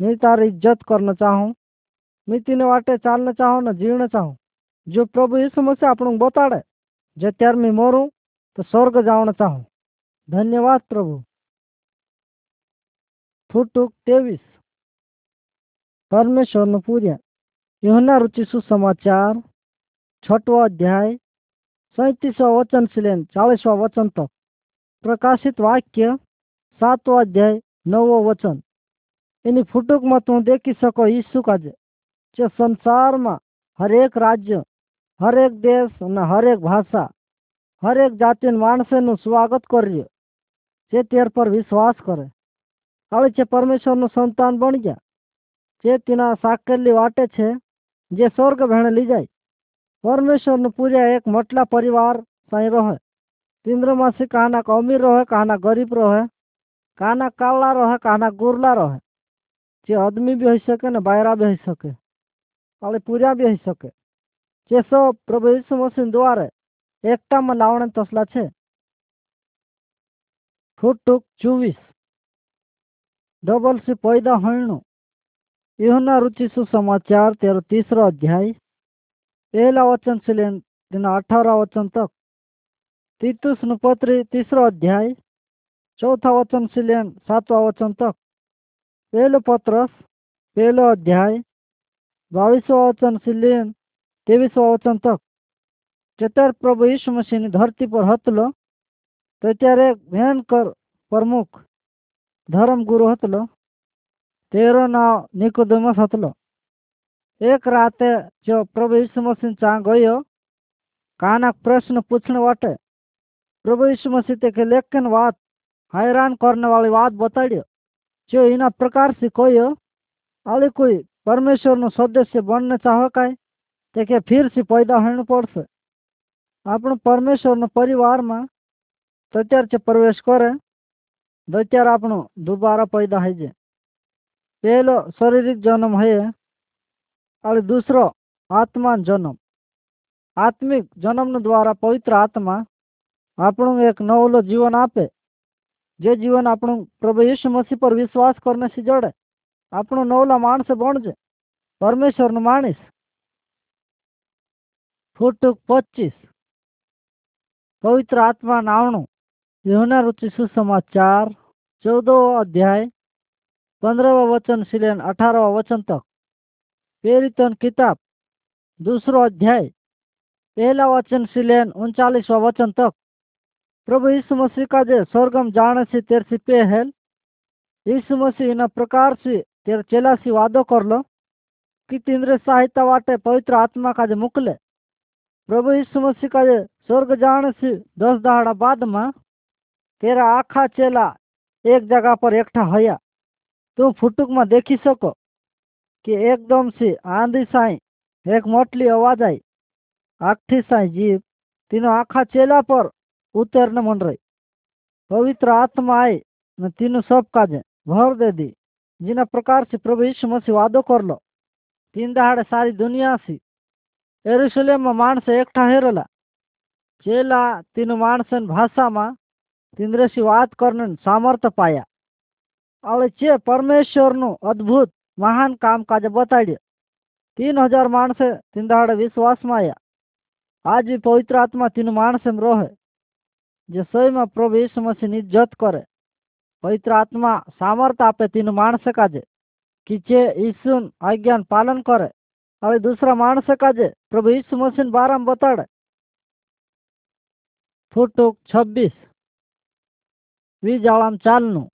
मैं तारी इज्जत करना चाहूँ मैं तीने वाटे चालना चाहूँ न जीवना चाहूँ जो प्रभु यीशु मसीह આપણું બતાડે જે ત્યાર મેં મરું તો સ્વર્ગ જવાના ચાહું ધન્યવાદ પ્રભુ ફૂટુક ત્રેવીસ પરમેશ્વરનું પૂર્યા યુહના રુચિ સુસમાચાર छठवा अध्याय सैंतीसवा वचन से लेन चालीसवा वचन तक પ્રકાશિત વાક્ય સાતવો અધ્યાય નવો વચન. એની ફૂટુકમાં તું દેખી શકો ઈસુ કાજે, જે સંસારમાં હરેક રાજ્ય, હરેક દેશ અને હરેક ભાષા, હરેક જાતિના માણસેનું સ્વાગત કર્યું, જે તેર પર વિશ્વાસ કરે. હવે છે પરમેશ્વરનું સંતાન બની ગયા, જે તેના સાકેલી વાટે છે, જે સ્વર્ગ ભેણે લઈ જાય. પરમેશ્વરનું પૂજા એક મોટલા પરિવાર સાંઈ રહે. तीनरो मछली कहना का अमीर रहे, कहना गरीब रहे, कहना काला रहे, कहना गुरला रहे। चे आदमी भी हो सके ना, बायरा भी हो सके और पूजा भी हो सके। चे सब प्रभु यीशु मसीह द्वारे एकटा में लावण तसला छे। फुटुक चौबीस। डबल से पैदा होइणु। यूहना रुचि सुसमाचार तेरह तीसरा अध्याय। पहला वचन से लेन, दिन अठारह वचन तक। तीतुस पत्र तीसरा अध्याय, चौथा वचन से लेन सातवां वचन तक। पहले पत्रस पहला अध्याय बाईसवा वचन से लेन तेईसवा वचन तक। जतर प्रभु यीशु मसीह धरती पर हतलो तो ત્યારે ભયંકર પ્રમુખ ધર્મગુરુ હતલો તેરો નામ નિકોદેમસ હતલો એક રાતે જો પ્રભુ ઈસુ મસીહ ચા ગયો કાનક પ્રશ્ન પૂછણ વાટે પ્રભુ ઈસુ મસીહ તે કે લેખન વાત हैरान करने वाली बात बताड़ियो जो इना प्रकार से कोयो आले कोई परमेश्वर नो सदस्य बनने चाहो काय ते के फिर से पैदा होने पड़से આપણું પરમેશ્વરનો પરિવારમાં તત્યાર છે પ્રવેશ કરે દત્યાર આપણું દુબારા पैदा થઈ જાય પહેલો શારીરિક જન્મ હે અને દૂસરો આત્મા જન્મ આત્મિક જન્મ દ્વારા પવિત્ર આત્મા આપણું એક નવલો જીવન આપે જે જીવન આપણું પ્રભુ યીશુ મસીહ પર વિશ્વાસ કરનેથી જોડે આપણું નવલા માણસ બનજે પરમેશ્વરનું માણીસ ફૂટુક પચીસ पवित्र आत्मा नावणु यहुना रुचि सुसमाचार चौदह अध्याय पंद्रहवा वचन से लेन अठारहवा वचन तक पेरितन किताब दूसरो अध्याय पहला वचन से लेन उनचालीसवा वचन तक प्रभु यीशु मसीह का जो स्वर्गम जाने से तेर से पे हेल। यीशु मसीह इन प्रकार से तेरे चेला से वादो कर लो कि तिंद्र सहायता वाटे पवित्र आत्मा का काजे मुकले। प्रभु यीशु मसीह का काजे स्वर्ग जाने से दस दहाड़ा बाद में तेरा आखा चेला एक जगह पर एकठा होया। तू फुटुक में देखी सको कि एकदम से आंधी साई एक मोटली आवाज़ आई। आखी साई जीव, तीनों आखा चेला पर उतरने मन रही। पवित्र आत्मा आए न तीनों सब काजे, भर दे दी। जिना प्रकार से प्रभु यीशु मसीह वादो कर लो तीन दहाड़े सारी दुनिया सी। एरूशलेम में मानस एकठा हेरला, चेला तीन मानसन भाषा में तिंद्रेसी वाद करने सामर्थ्य पाया। और चे परमेश्वर नु अद्भुत, महान काम काज बताड़ियो। तीन हज़ार मानस तीन दहाड़े विश्वास में आया आज भी पवित्र आत्मा तीन मानस में रोहे। સહીમાં પ્રભુ ઈસુ મસીહની ઇજ્જત કરે પવિત્ર આત્મા સામર્થ્ય આપે तीन માણસે કાજે કે જે ઈસુન આજ્ઞાન પાલન કરે હવે दूसरा माणस काजे प्रभु यीशु मसीह बाराम बताड़े ફૂટુક છવ્વીસ વીજાળામ ચાલનું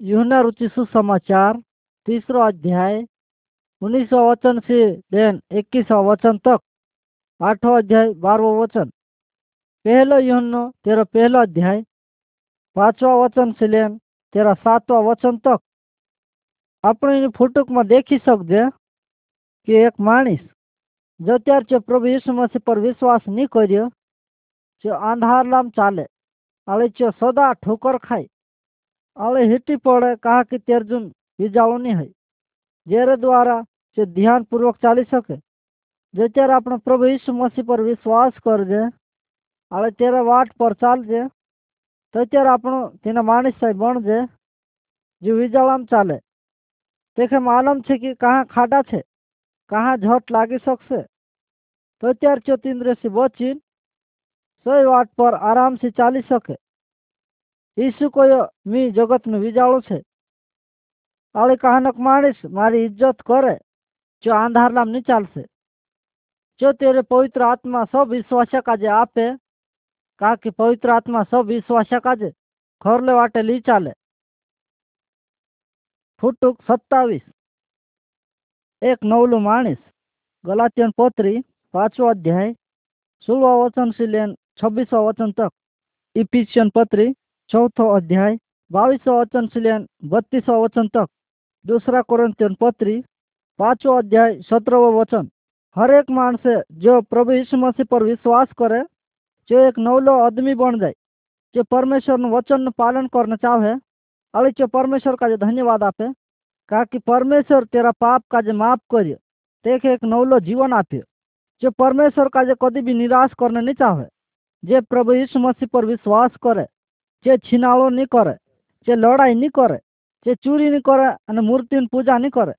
યુહના रुचि सुसमाचार तीसरो अध्याय उन्नीसवा वचन से लेन इक्कीसवा वचन तक आठवा अध्याय बारहवा वचन पहलो युहनो तेरा पहला अध्याय पांचवा वचन से लेन तेरा सातवा वचन तक આપણે ફૂટુકમાં દેખી શકજે કે એક માણસ જો ત્યાર પ્રભુ ઈસુ મસીહ પર વિશ્વાસ નહીં કર્યો જો અંધારલામ ચાલે હવે જો સદા ઠોકર ખાય હવે હીટી પડે કહા કે તેરજુન વિજાળો નહીં હોય જેરે દ્વારા જે ધ્યાનપૂર્વક ચાલી શકે જો ત્યારે આપણે પ્રભુ ઈસુ મસીહ પર વિશ્વાસ કરજે હવે અત્યારે વાટ પડછાલ છે તો અત્યારે આપણો તેના માણસ સાહેબ છે જે વીજાળામાં ચાલે તેથી માલમ છે કે કાં ખાડા છે કાં ઝટ લાગી શકશે તો અત્યારે જ્યોતિન્દ્રસિંહ બચીને સોય વાટ પર આરામથી ચાલી શકે ઈસુ કોઈ મી જગતનું વીજાળો છે આળે કહાનક માણસ મારી ઇજ્જત કરે જો આંધારલામ નહીં ચાલશે જો તેરે પવિત્ર આત્મા સબ વિશ્વાસા કાજે આપે का कि पवित्र आत्मा सब विश्वासाकाच खोरले वाटे ली चाले फुटुक सत्तावीस एक એક નવલું गलातियन पोत्री પોતરી अध्याय सोलवा वचन से लेन છવ્વીસો वचन तक ઇફિશિયન પત્રી चौथो अध्याय बाईसवा वचन शिलेन बत्तीसवा वचन तक दूसरा कोरंतियन पत्री पांचवा अध्याय सत्रहवा वचन हर एक माणसे जो प्रभु यीशु मसीह पर विश्वास करे जो एक नवलो आदमी बन जाए जो परमेश्वर वचन पालन करना चाहे अली जो परमेश्वर का जो धन्यवाद आपे कहा कि परमेश्वर तेरा पाप का जो माफ करिए देख एक नवलो जीवन आप्यो जो परमेश्वर का जो कभी भी निराश करने नहीं चाहे जे प्रभु यीशु मसीह पर विश्वास करे જે છીનાળો નહીં કરે જે લડાઈ નહીં કરે જે ચોરી નહીં કરે અને મૂર્તિની પૂજા નહીં કરે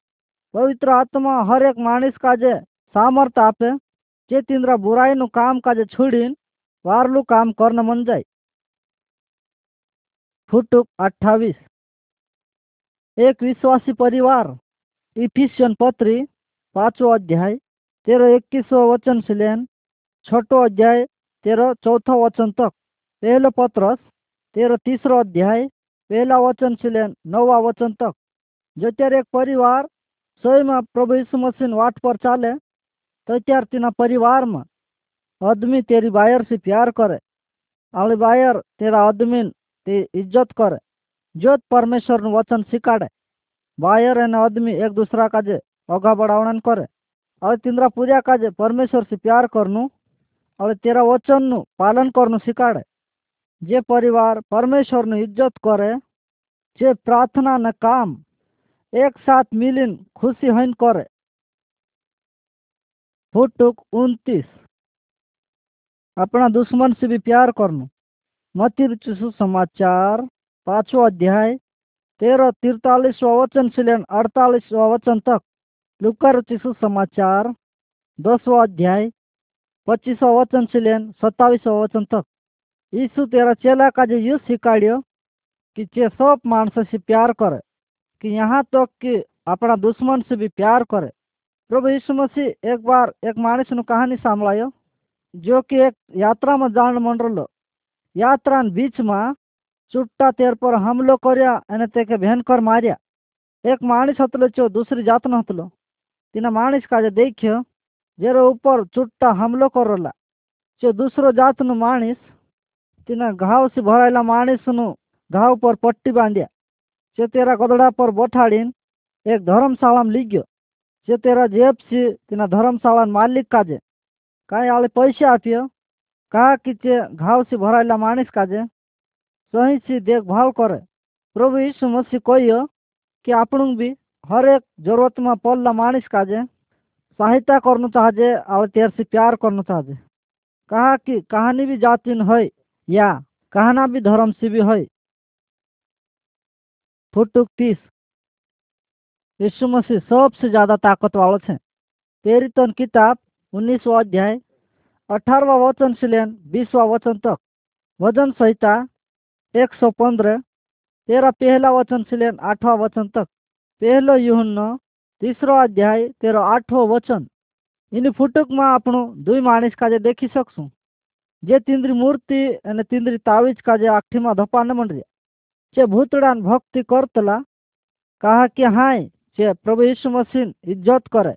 પવિત્ર આત્મા હરેક માણસ કાજે સામર્થ આપે જે તીંદ્રા બુરાઈનું કામ કાજે છોડીને वारलू काम कर मन जाए फुटुक अठ्ठावीस. एक विश्वासी परिवार, इफिशियन पत्री पांचो अध्याय तेरह इक्कीस वचन से लेन छठो अध्याय तेरह चौथा वचन तक. पहलो पत्रस तेरह तीसरो अध्याय, पहला वचन से लेन नौवा वचन तक. जत्यार एक परिवार स्वयं प्रभु यीशु मसीन वाट पर चाले तो तत्यार तिना परिवार में आदमी तेरी बायर से प्यार करे, आले बायर तेरा आदमी ते इज़्ज़त करे। जोत परमेश्वर वचन सिखाड़े, बायर एन आदमी एक दूसरा काजे अगा बढ़ावन करे। और तिंद्रा पूजा काजे परमेश्वर से प्यार करनु और तेरा वचन नु पालन करनु सिखाड़े। जे परिवार परमेश्वर नु इज़्ज़त करे, जे प्रार्थना न काम, एक साथ मिलिन खुशी हईन करे। फुटुक उन्तीस। अपना दुश्मन से भी प्यार करना। मती सुसमाचार, पांचवा अध्याय, तेरह तिरतालीसवा वचन से लेन अड़तालीसवा वचन तक। लुका रुचि सुसमाचार, दसवा अध्याय, पच्चीसवा वचन से लेन सत्तावीसवा वचन तक। यीशु तेरा चेला का जो यू सिखाड़ियो कि चे सब मानस से प्यार करे, कि यहाँ तक तो कि अपना दुश्मन से भी प्यार करे। प्रभु यीशु मसीह एक बार एक मानस कहानी सांभळायो जो कि एक यात्रा में जान मन रो यात्रा बीच में चुट्टा तेर पर हमलो करया अने भयंकर मारिया। एक मानिस हतलो चो दूसरी जात न हतलो। तिना मानिस का जे देख्य, जेरो ऊपर चुट्टा हमलो कर रला चो दूसरो जात नु मानिस तिना घाव से भरायला मानिस नु घाव पर पट्टी बांधिया। चो तेरा गदड़ा पर बठाड़ीन एक धर्मशाला में लिग्यो। चो तेरा जेब से तिना धर्मशाला मालिक काजे। कांय आले पैसे आसा कहा कि घाव से भरायला माणिस काजे? सही सी देखभाल करे। प्रभु यीशु मसीह कहियो कि आपणुक भी हर एक ज़रूरत में पड़ला मानिस काजे, सहायता करनु चाहजे और तेर से प्यार करनु चाहजे। कहा कि कहानी भी जातिन है या कहना भी धर्म से भी है? फुटुक तीस। यीशु मसीह सबसे ज़्यादा ताकत वाले थे तेरी तन किताब उन्नीसवा अध्याय अठारवा वचन से लेन बीसवा वचन तक वजन संहिता एक सौ पंद्रह तेरा पहला वचन से लेन आठवा वचन तक पहलो युहन तीसरो अध्याय तेरो आठवो वचन એની ફૂટકમાં આપણું दुई માણસ કાજે देखी શકશું જે તીંદ્રી મૂર્તિ અને તીંદ્રી તાવીજ કાજે આખીમાં ધપા ન મંડ્યા જે ભૂતડાન ભક્તિ કરતલા कहा कि हाय જે પ્રભુ ઈસુ મસીહ ઇજ્જત કરે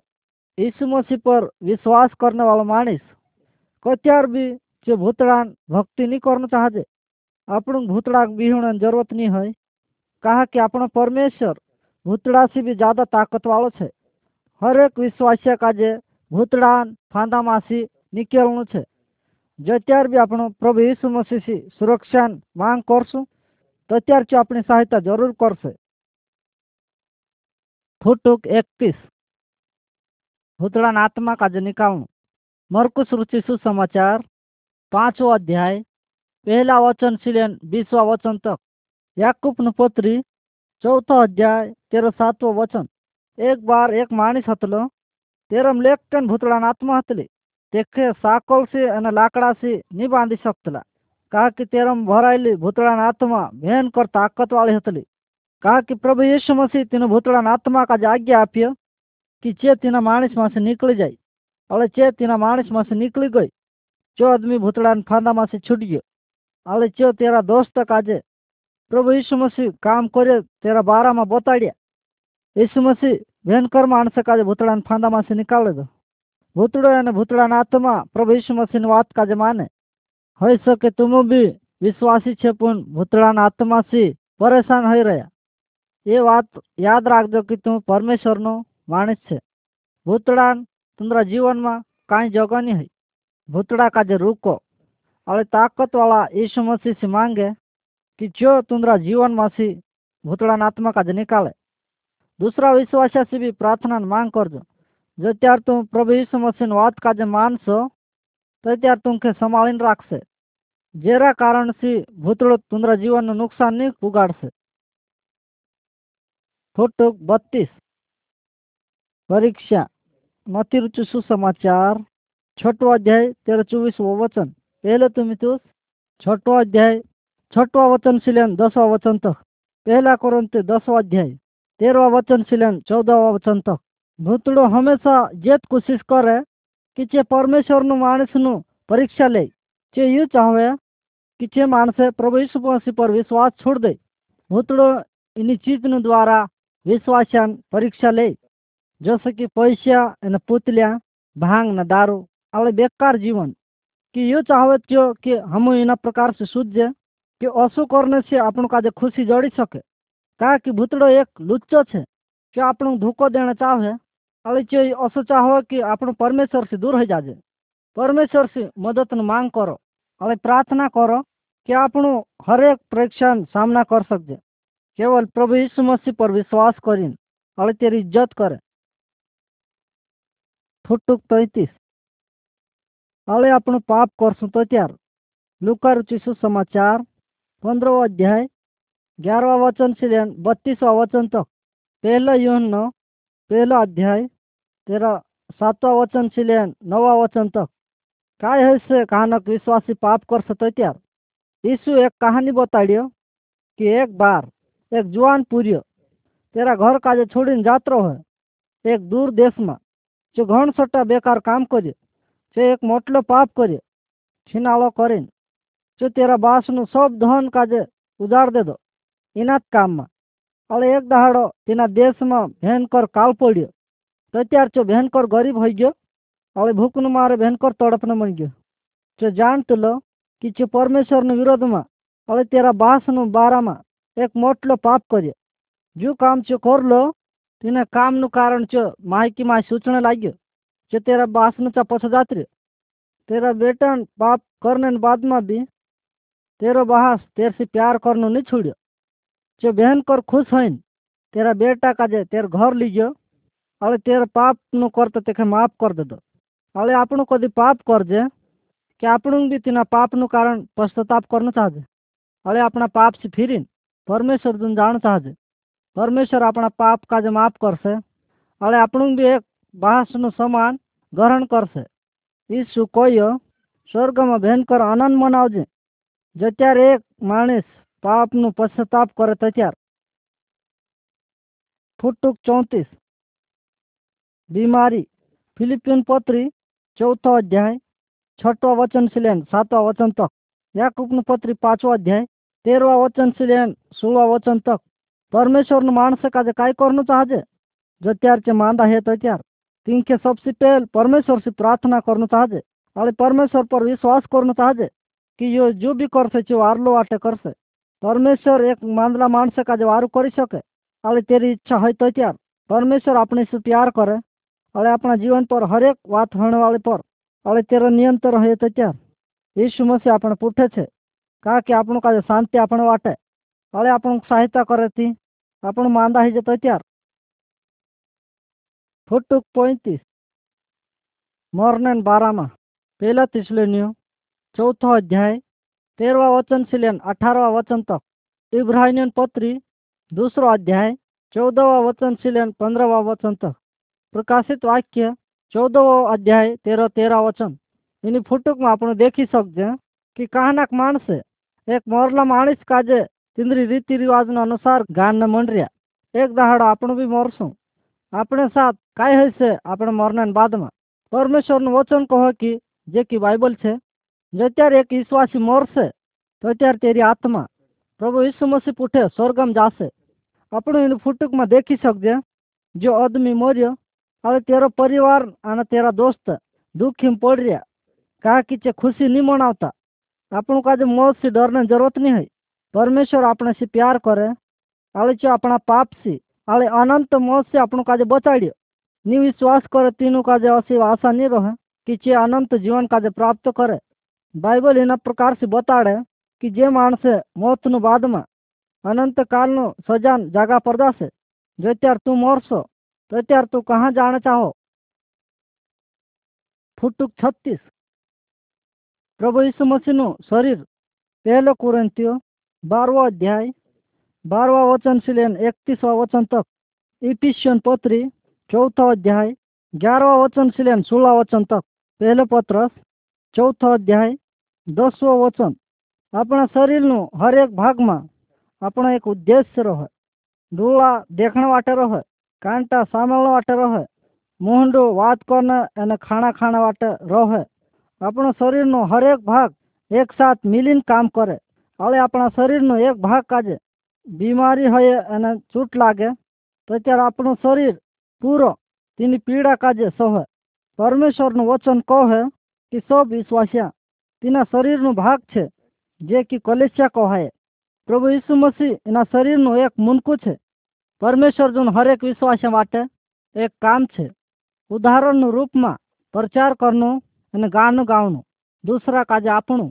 ઈસુ મસીહ પર વિશ્વાસ करने वाला માણસ કત્યાર બી જે ભૂતડાન ભક્તિ નહીં કરવું ચાહે. આપણું ભૂતડા બીહણ જરૂરત નહીં હોય. કહા કે આપણો પરમેશ્વર ભૂતડાથી બી જ્યાદા તાકત વાળો છે. હરેક વિશ્વાસીએ કાજે ભૂતડાન ફાંદામાંથી નીકળવું છે. જો અત્યારે બી આપણો પ્રભુ ઈસુ મસીહથી સુરક્ષાની માંગ કરશું, તો અત્યારથી આપણી સહાયતા જરૂર કરશે. ફૂટુક એકત્રીસ. भूतड़ानात्मक अजनिकाओं मरकुश रुचि सुसमाचार पांचवा अध्याय, पहला वचन से बीसवा वचन तक। याकूब नपोत्री, चौथा अध्याय तेरह सातवा वचन। एक बार एक मानिस हतलो, तेरम भूतड़ा भूतड़ानात्म हतली। देखे साकल से अन लाकड़ा से नहीं बांधी सकतला कहा कि तेरम भराइली भूतड़ानात्मा भयंकर ताकत वाली हतली। कहा कि प्रभु यीशु मसीह तीन भूतड़ानात्मा का जाग्ञा आपिया કે જે તેના માણસમાંથી નીકળી જાય અળે ચે તેના માણસમાંથી નીકળી ગઈ ચો આદમી ભૂતડાના ફાંદામાંથી છૂટી ગયો અળે ચો તેરા દોસ્ત કાજે પ્રભુ ઈસુ મસીહ કામ કરે તેરા બારામાં બતાડ્યા ઈસુ મસીહ ભયંકર માણસ કાજે ભૂતડાના ફાંદામાંથી નીકાળે દો ભૂતડો અને ભૂતડાના આત્મા પ્રભુ ઈસુ મસીહની વાત કાજે માને હોઈ શકે તુમ બી વિશ્વાસી છે પણ ભૂતડાના આત્માથી પરેશાન હોઈ રહ્યા એ વાત યાદ રાખજો કે તું પરમેશ્વરનો માણસ છે ભૂતળાન તમારા જીવનમાં કાંઈ જગા નહીં હોય ભૂતળા કાજે રૂકો હવે તાકતવાળા ઈસુ મસીહથી માંગે कि जो तुम्हारा जीवन में से भूतड़ा आत्मा का निकाले दूसरा विश्वास से भी प्रार्थना मांग करजो जो त्यार तुम प्रभु यीशु मसीह बात का जो मानसो तो त्यार तुमके संभाली राखसे जेरा कारण से भूतड़ो तुम्हारा जीवन में नुकसान नहीं उगाड़से फोटो बत्तीस परीक्षा माथेरानचे सुसमाचार छठवा अध्याय तेरा चौबीसवा वचन। पहले तो मितुस अध्याय छठवा वचन से लेन दसवा वचन तक। पहला कुरंत दसवा अध्याय, तेरवा वचन से लेन चौदहवा वचन तक। भूतड़ो हमेशा जेत कोशिश करे कि चे परमेश्वर नु मानस नु परीक्षा ले। चे यू चाहवे कि चे मानसे प्रभु यीशु मसीह पर विश्वास छोड़ दे। भूतड़ो इन चीज़ द्वारा विश्वासन परीक्षा ले। जसं की पयश्या आनी पोतल्यां, भाँग ना दारू आवळें बेकार जीवन। कि यूँ चाहवत क्यों कि हम इना प्रकार से सूझे कि ओसो करने से अपनों काजे खुशी जड़ी सके। काहे भूतड़ो एक लुच्चो छे जो आपनों धोखो देना चाहे अले जो ओसो चाहो कि आपनों परमेश्वर से दूर हो जाजे। परमेश्वर से मदद न मांग करो अले प्रार्थना करो कि आपनों हर एक परीक्षण सामना कर सकजे। केवल प्रभु यीशु मसीह पर विश्वास करें और तेरी इज़्ज़त करें। ଫଟୋକୁ ତୈତିଶ କାଳେ ଆପଣ ପାପ କରସୁଁ ତ ଚାର ଲୁକାରୁଚି ସୁସମାଚାर पंद्रह अध्याय ग्यारहवा वचन से बत्तीसवा वचन तक। पहला यूहन्ना, पहला अध्याय, तेरा सातवा वचन से लेन, नवा वचन तक। काय है से कहानक विश्वासी पाप कर सकते तो त्यार? यीशु एक कहानी बताड़ियो कि एक बार एक जुआन पुरियो, तेरा घर काजे छोड़िन जात्रो है, एक दूर देश में। ઘણસોટા બેકાર કામ કરે જે એક મોટલો પાપ કરે છીનાળો કરીને જો તેરા બાસનું સૌ ધન કાજે ઉજાડ દેદો એના જ કામમાં અળે એક દહાડો તેના દેશમાં ભયંકર કાલ પડ્યો તો અત્યારે જો ભયંકર ગરીબ હોઈ ગયો અળે ભૂખનું મારે ભયંકર તડપને મળી ગયો જો જાણતું લો કે જે પરમેશ્વરના વિરોધમાં અળે તેરા બાસનું બારામાં એક મોટલો પાપ કર્યો જો કામ છે કરલો તેને કામનું કારણ છો માહિતીમાં સૂચના લાગ્યો जो तेरा बास में चपस जात रे तेरा बेटा बाप करने बाद में भी तेरो बहास तेरे से प्यार करनो नहीं छोड़ियो जो बहन कर खुश हो तेरा बेटा का जे तेरे घर लीजो अरे तेरे पाप नु करते तेखे माफ कर दे दो अरे આપણું કદી પાપ કરજે કે આપણું બી તેના પાપનું કારણ પશ્ચાતાપ કરવું ચાહજે હવે આપણા પાપથી ફીરીને પરમેશ્વર તું જાણ ચાહજે પરમેશ્વર આપણા પાપ કાજે માફ કરશે. અને આપણું બી એક બાસનું સમાન ગ્રહણ કરશે. ઈસુ કોયો સ્વર્ગમાં ભયંકર આનંદ મનાવજે જત્યારે એક માણસ પાપનું પશ્ચાતાપ કરે ત્યારે. ફૂટુક ચોત્રીસ. બીમારી. ફિલિપિયન પત્રી, ચોથો અધ્યાય, છઠ્ઠો વચન સિલેન સાતવા વચન તક. યાકૂબનું પત્રી પાંચવો અધ્યાય તેરવા વચન સિલેન સોળવા વચન તક. ಪರಮೇಶ್ವರನ ಮಾಡ್ಸಕ್ಕೆ ಅದು ಕಾಯ್ಕೋರ್ನು ಸಹಜ ಜೊತ್ಯಾರ್ಚೆ ಮಾಂದ ಹೇತೋತ್ಯಾರ तिनके सबसे पहले परमेश्वर से प्रार्थना करना चाहजे. और परमेश्वर पर विश्वास करना चाहजे कि यो जो भी कर चो आरलो आटे कर से परमेश्वर एक मांदला मानस का जो वारू कर सके और तेरी इच्छा है तो त्यार. परमेश्वर अपने से प्यार करे. और अपना जीवन पर हर एक बात होने वाले पर. और तेरा नियंत्रण है तो त्यार. यीशु मसीह अपने पुठे छे. का कि अपनों का जो शांति अपने वाटे. କାଳେ ଆପଣଙ୍କୁ ସହାୟତା କରନ୍ତି ଆପଣ ମାନ୍ଦା ହେଇଛ ତ ଫୁଟୁକ पैंतीस मॉर्निंग बारह में पहला तिसलिनियो। चौथा अध्याय। तेरहवा वचन से लेन अठारहवा वचन तक। इब्राहिम पत्री। दूसरा अध्याय। चौदहवा वचन से लेन पंद्रहवा वचन तक। प्रकाशित वाक्य। चौदहवा अध्याय। तेरह तेरह वचन। इन फुटुक में आप देखी सकते कि कहना मानस एक मरला माणस काजे તિંદરી રીતિ રિવાજના અનુસાર ગાનને મંડર્યા એક દહાડો આપણું બી મોરશું આપણે સાથ કાંઈ હશે આપણે મરનાર બાદમાં પરમેશ્વરનું વચન કહો કે જે કે બાઇબલ છે જ્યારે એક વિશ્વાસી મરશે તો ત્યારે તેરી આત્મા પ્રભુ ઈસુ મસીહ પૂઠે સ્વર્ગમ જાશે આપણે એનું ફૂટુકમાં દેખી શકજે જો આદમી મર્યો હવે તેરો પરિવાર અને તેરા દોસ્ત દુઃખી પડી રહ્યા કાકી છે ખુશી નહીં મનાવતા આપણું કાજે મોત થી ડરને જરૂરત નહીં હોય परमेश्वर अपने से प्यार करे, आले चो अपना पाप से, आले अनंत मौत से अपन काजे बचा लियो नी करे, तीनों काजे असी आशा नहीं रहे किसी अनंत जीवन काजे प्राप्त करे। बाइबल इन प्रकार से बताड़े कि जे मानसे मौत न बाद में अनंत काल न सजान जागा प्रदासे जो त्यार तू मरसो तो त्यार तू कहाँ जाने चाहो? फुटुक छत्तीस। प्रभु यीशु मसीह शरीर पहले कुरंतियों બારવો અધ્યાય બારવા वचन से लेन इकतीसवा वचन तक इफिशियन पत्री चौथा अध्याय ग्यारहवा वचन से लेन सोलह वचन तक पहले पत्रस चौथा अध्याय दसवो वचन આપણા શરીરનું હરેક ભાગમાં આપણો એક ઉદ્દેશ્ય રહે ડોળા દેખણ વાટે રહે કાંટા સાંભળવા વાટે રહે મોહંડું વાત કરને અને ખાણા ખાણા વાટે રહે આપણો શરીરનો હરેક ભાગ એક સાથ મિલીને કામ કરે હવે આપણા શરીરનો એક ભાગ કાજે બીમારી હોય અને ચૂટ લાગે, તો ત્યારે આપણું શરીર પૂરો, તેની પીડા કાજે સહે. પરમેશ્વરનું વચન કહે કે સૌ વિશ્વાસ્યા, તેના શરીરનો ભાગ છે, જે કે કલેશિયા કહાય પ્રભુ ઈસુ મસીહ એના શરીરનું એક મુનકું છે. પરમેશ્વર જૂન હરેક વિશ્વાસ્યા માટે એક કામ છે. ઉદાહરણનું રૂપમાં પ્રચાર કરનું અને ગાનું ગાવાનું. દૂસરા કાજે આપણું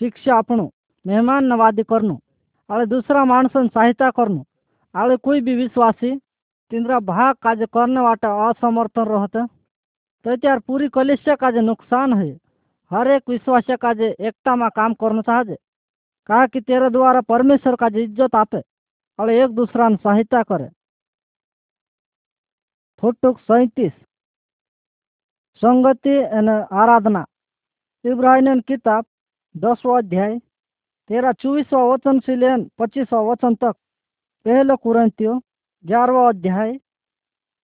શિક્ષા આપણું मेहमान नवादी करनु आड़े दूसरा मानसन सहायता करनु आड़े कोई भी विश्वासी तिंद्रा भाग काज करने वाटे असमर्थन रहते। तो यार पूरी कॉलेज से काजे नुकसान है, हर एक विश्वास काजे एकता में काम करना चाहिए कहा कि तेरे द्वारा परमेश्वर का इज़्ज़त आपे और एक दूसरा ने सहायता करे। फुटुक सैतीस, संगति एन आराधना इब्राहिम किताब, दसवा अध्याय। तेरह चौबीसवा वचन से लेन पच्चीसवा वचन तक। पहले कुरंतियों ग्यारहवा अध्याय।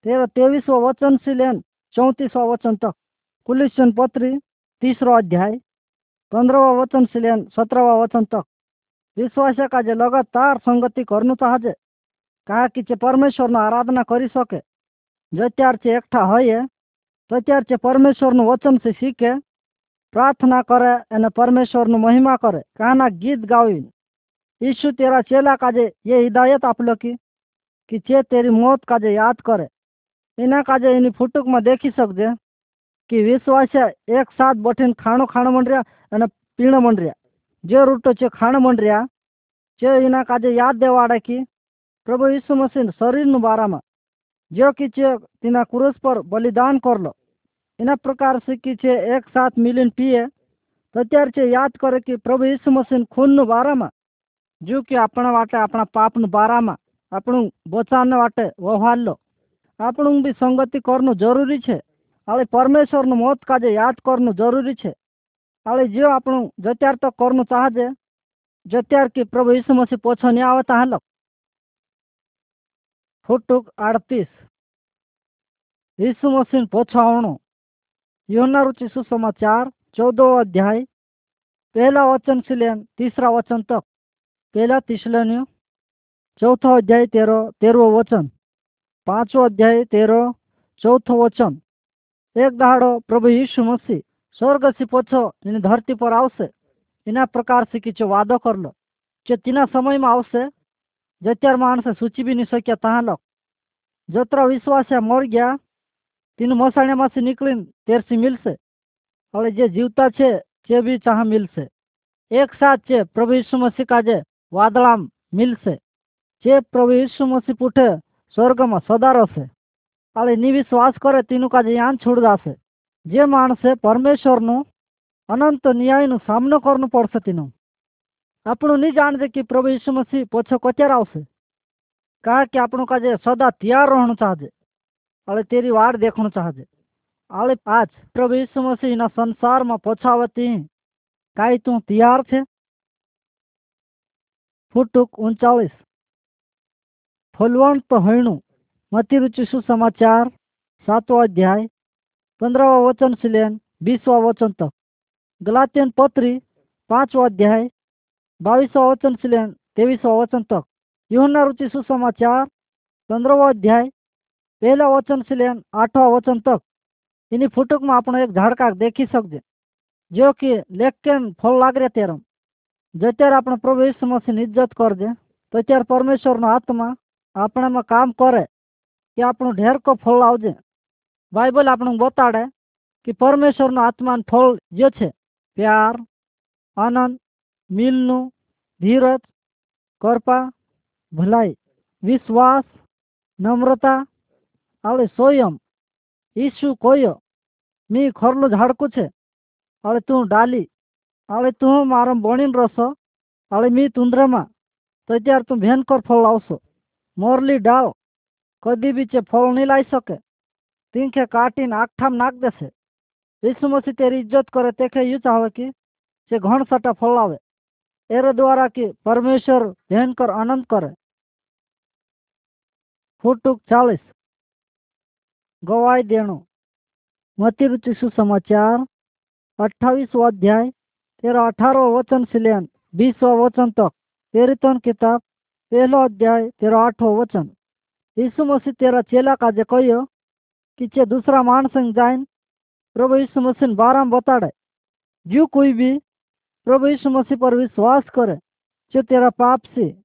तेरह तेईसवा वचन से लेन चौंतीसवा वचन तक। कुलिशन पत्री, तीसरा अध्याय। पंद्रहवा वचन से लेन सत्रहवा वचन तक। विश्वास का जे लगातार संगति करनु चाहजे कहा कि परमेश्वर आराधना करी सके। जत्यार चे एकठा है तत्यार चे परमेश्वर वचन से सीखे प्रार्थना करे अने परमेश्वर नु महिमा करे। कहना गीत गाविन यीशु तेरा चेला काजे ये हिदायत आप लोग की, कि चे तेरी मौत काजे याद करे। इना काजे इन फुटुक में देखी सकते कि विश्वास एक साथ बठिन खाणो खाण मन रहा अने पीण मन रहा जो रूटो चे खाण मन रहा चे इना काजे याद देवाड़े कि, प्रभु यीशु मसीह शरीर नु बारा में जो कि चे तिना क्रूस पर बलिदान कर लो એના પ્રકાર શીખી છે એક સાથ મિલીને પીએ તો અત્યારે છે યાદ કરે કે પ્રભુ ઈસુ મસીહ ખૂનનું બારામાં જો કે આપણા વાટે આપણા પાપનું બારામાં આપણું બચાવને વાટે વ્યવહાર લો આપણું બી સંગતિ કરવું જરૂરી છે હવે પરમેશ્વરનું મોત કાજે યાદ કરવું જરૂરી છે હવે જો આપણું જત્યાર તો કરવું ચાહજે જત્યાર કે પ્રભુ ઈસુ મસીહ પોછો નહીં આવતા હાલો ફૂટુક આડતીસ ઈસુ મસીહ પોછો આવણું योना रुचि सुसमाचार चौदह अध्याय पहला वचन से लेन तीसरा वचन तक पहला तिसलनियो चौथा अध्याय तेरो तेरव वचन पांचवो अध्याय तेरो चौथो वचन एक दाड़ो प्रभु यीशु मसीह स्वर्ग से पछो એની ધરતી પર આવશે એના પ્રકાર થી કે વાદો કરલો જે તેના સમયમાં આવશે જત્યાર માણસે સૂચી બી નહીં શક્યા ત્યાં લોક જતરા વિશ્વાસ્યા મરી ગયા તીન મોસાણામાંથી નીકળીને તેરસી મિલશે. હવે જે જીવતા છે, તે બી ત્યાં મિલશે. એક સાથ છે, પ્રભુ ઈસુ મસીહ કાજે વાદળામ મિલશે. જે પ્રભુ ઈસુ મસીહ પૂઠે સ્વર્ગમાં સદારો છે હવે નિવિશ્વાસ કરે, તેનું કાજે યાન છોડદાશે જે માણસે પરમેશ્વરનું અનંત ન્યાયનો સામનો કરવું પડશે તેનું. આપણું નહીં જાણજે કે પ્રભુ ઈસુ મસીહ પોછો કચાર આવશે. કારણ કે આપણું કાજે સદા તૈયાર રહેવું ચાહજે. अरे तेरी वार देखना चाहते अरे आज प्रभु यीशु मसीह ना संसार में पछावती काई तू तैयार थे फुटुक उनचालीस फलवंत तो हणु मती रुचि सुसमाचार सातवा अध्याय पंद्रहवा वचन से लेन बीसवा वचन तक गलातियन पत्री पांचवा अध्याय बाईसवा वचन से लेन तेईसवा वचन પહેલા વચન થી લઈને આઠવા વચન તક એની ફૂટકમાં આપણે એક ઝાડકા દેખી શકજે જો કે લેખ કેમ ફળ લાગરે ત્યારે જત્યારે આપણે પ્રભુ ઈસુ મસીની ઇજ્જત કરજે તો ત્યારે પરમેશ્વરનો આત્મા આપણામાં કામ કરે કે આપણું ઢેરકો ફળ આવજે બાઇબલ આપણને બતાડે કે પરમેશ્વરનો આત્માનું ફળ જે છે પ્યાર આનંદ મિલનું ધીરજ કરપા ભલાઈ વિશ્વાસ નમ્રતા ಅವಳೆ ಸೋಯಂ ಈಶು ಕೊಯ್ಯೋ ನೀ ಖರ್ಲು আলে ಅವಳೆ ডালি আলে ಅವಳೆ ತೂ বণিন রস আলে মি ಮೀ ತುಂದ್ರಮಾ আর তুমি ভেনকর ফল আউস মরলি ডাল কদি বিচে ফল নিলাই সকে তিনখে কাটিন আকঠাম নাক দেশে ইসু মসি তে ইজ্জত করে তেখে ইউ চাহবে কি, সে ঘন সাটা ফলাবে এর দ্বারা কি পরমেশ্বর ভেনকর আনন্দ করে। ফুটুক চালিশ। गवाही देणो. मती रुचि सुसमाचार अट्ठाईसवा अध्याय, तेरा अठारह वचन से लेन बीसवा वचन तक पेरितन किताब, पहलो अध्याय, तेरा आठवा वचन. यीशु मसीह तेरा चेला का जे कहियो कि चे दूसरा मानस जाइन प्रभु यीशु मसीह बाराम बताड़े. जो कोई भी प्रभु यीशु मसीह पर विश्वास करे, जो तेरा पाप से,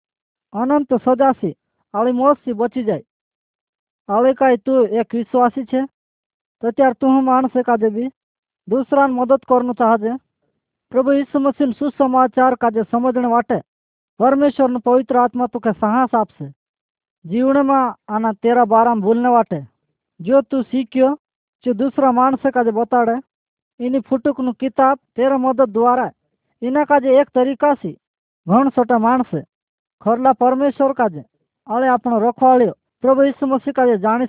अनंत सजा से आली मौत से बची जाए। હવે કાંઈ તું એક વિશ્વાસી છે? તો ત્યારે તું હું માણસે કાજે બી દૂસરાને મદદ કરનું ચાહજે પ્રભુ ઈસુ મસીહ સુસમાચાર કાજે સમજણ માટે પરમેશ્વરનો પવિત્ર આત્મા તું કે સાહસ આપશે? જીવનમાં આના તેરા બારામાં ભૂલને વાટે? જો તું શીખ્યો જો દૂસરા માણસે કાજે બતાડે? એની ફૂટુકનું કિતાબ તેરા મદદ દ્વારા એના કાજે એક તરીકા સી ઘણ સોટા માણસે. ખરલા પરમેશ્વર કાજે આળે આપણો રખવાળ્યો प्रभु यीशु मसीह का ये जानी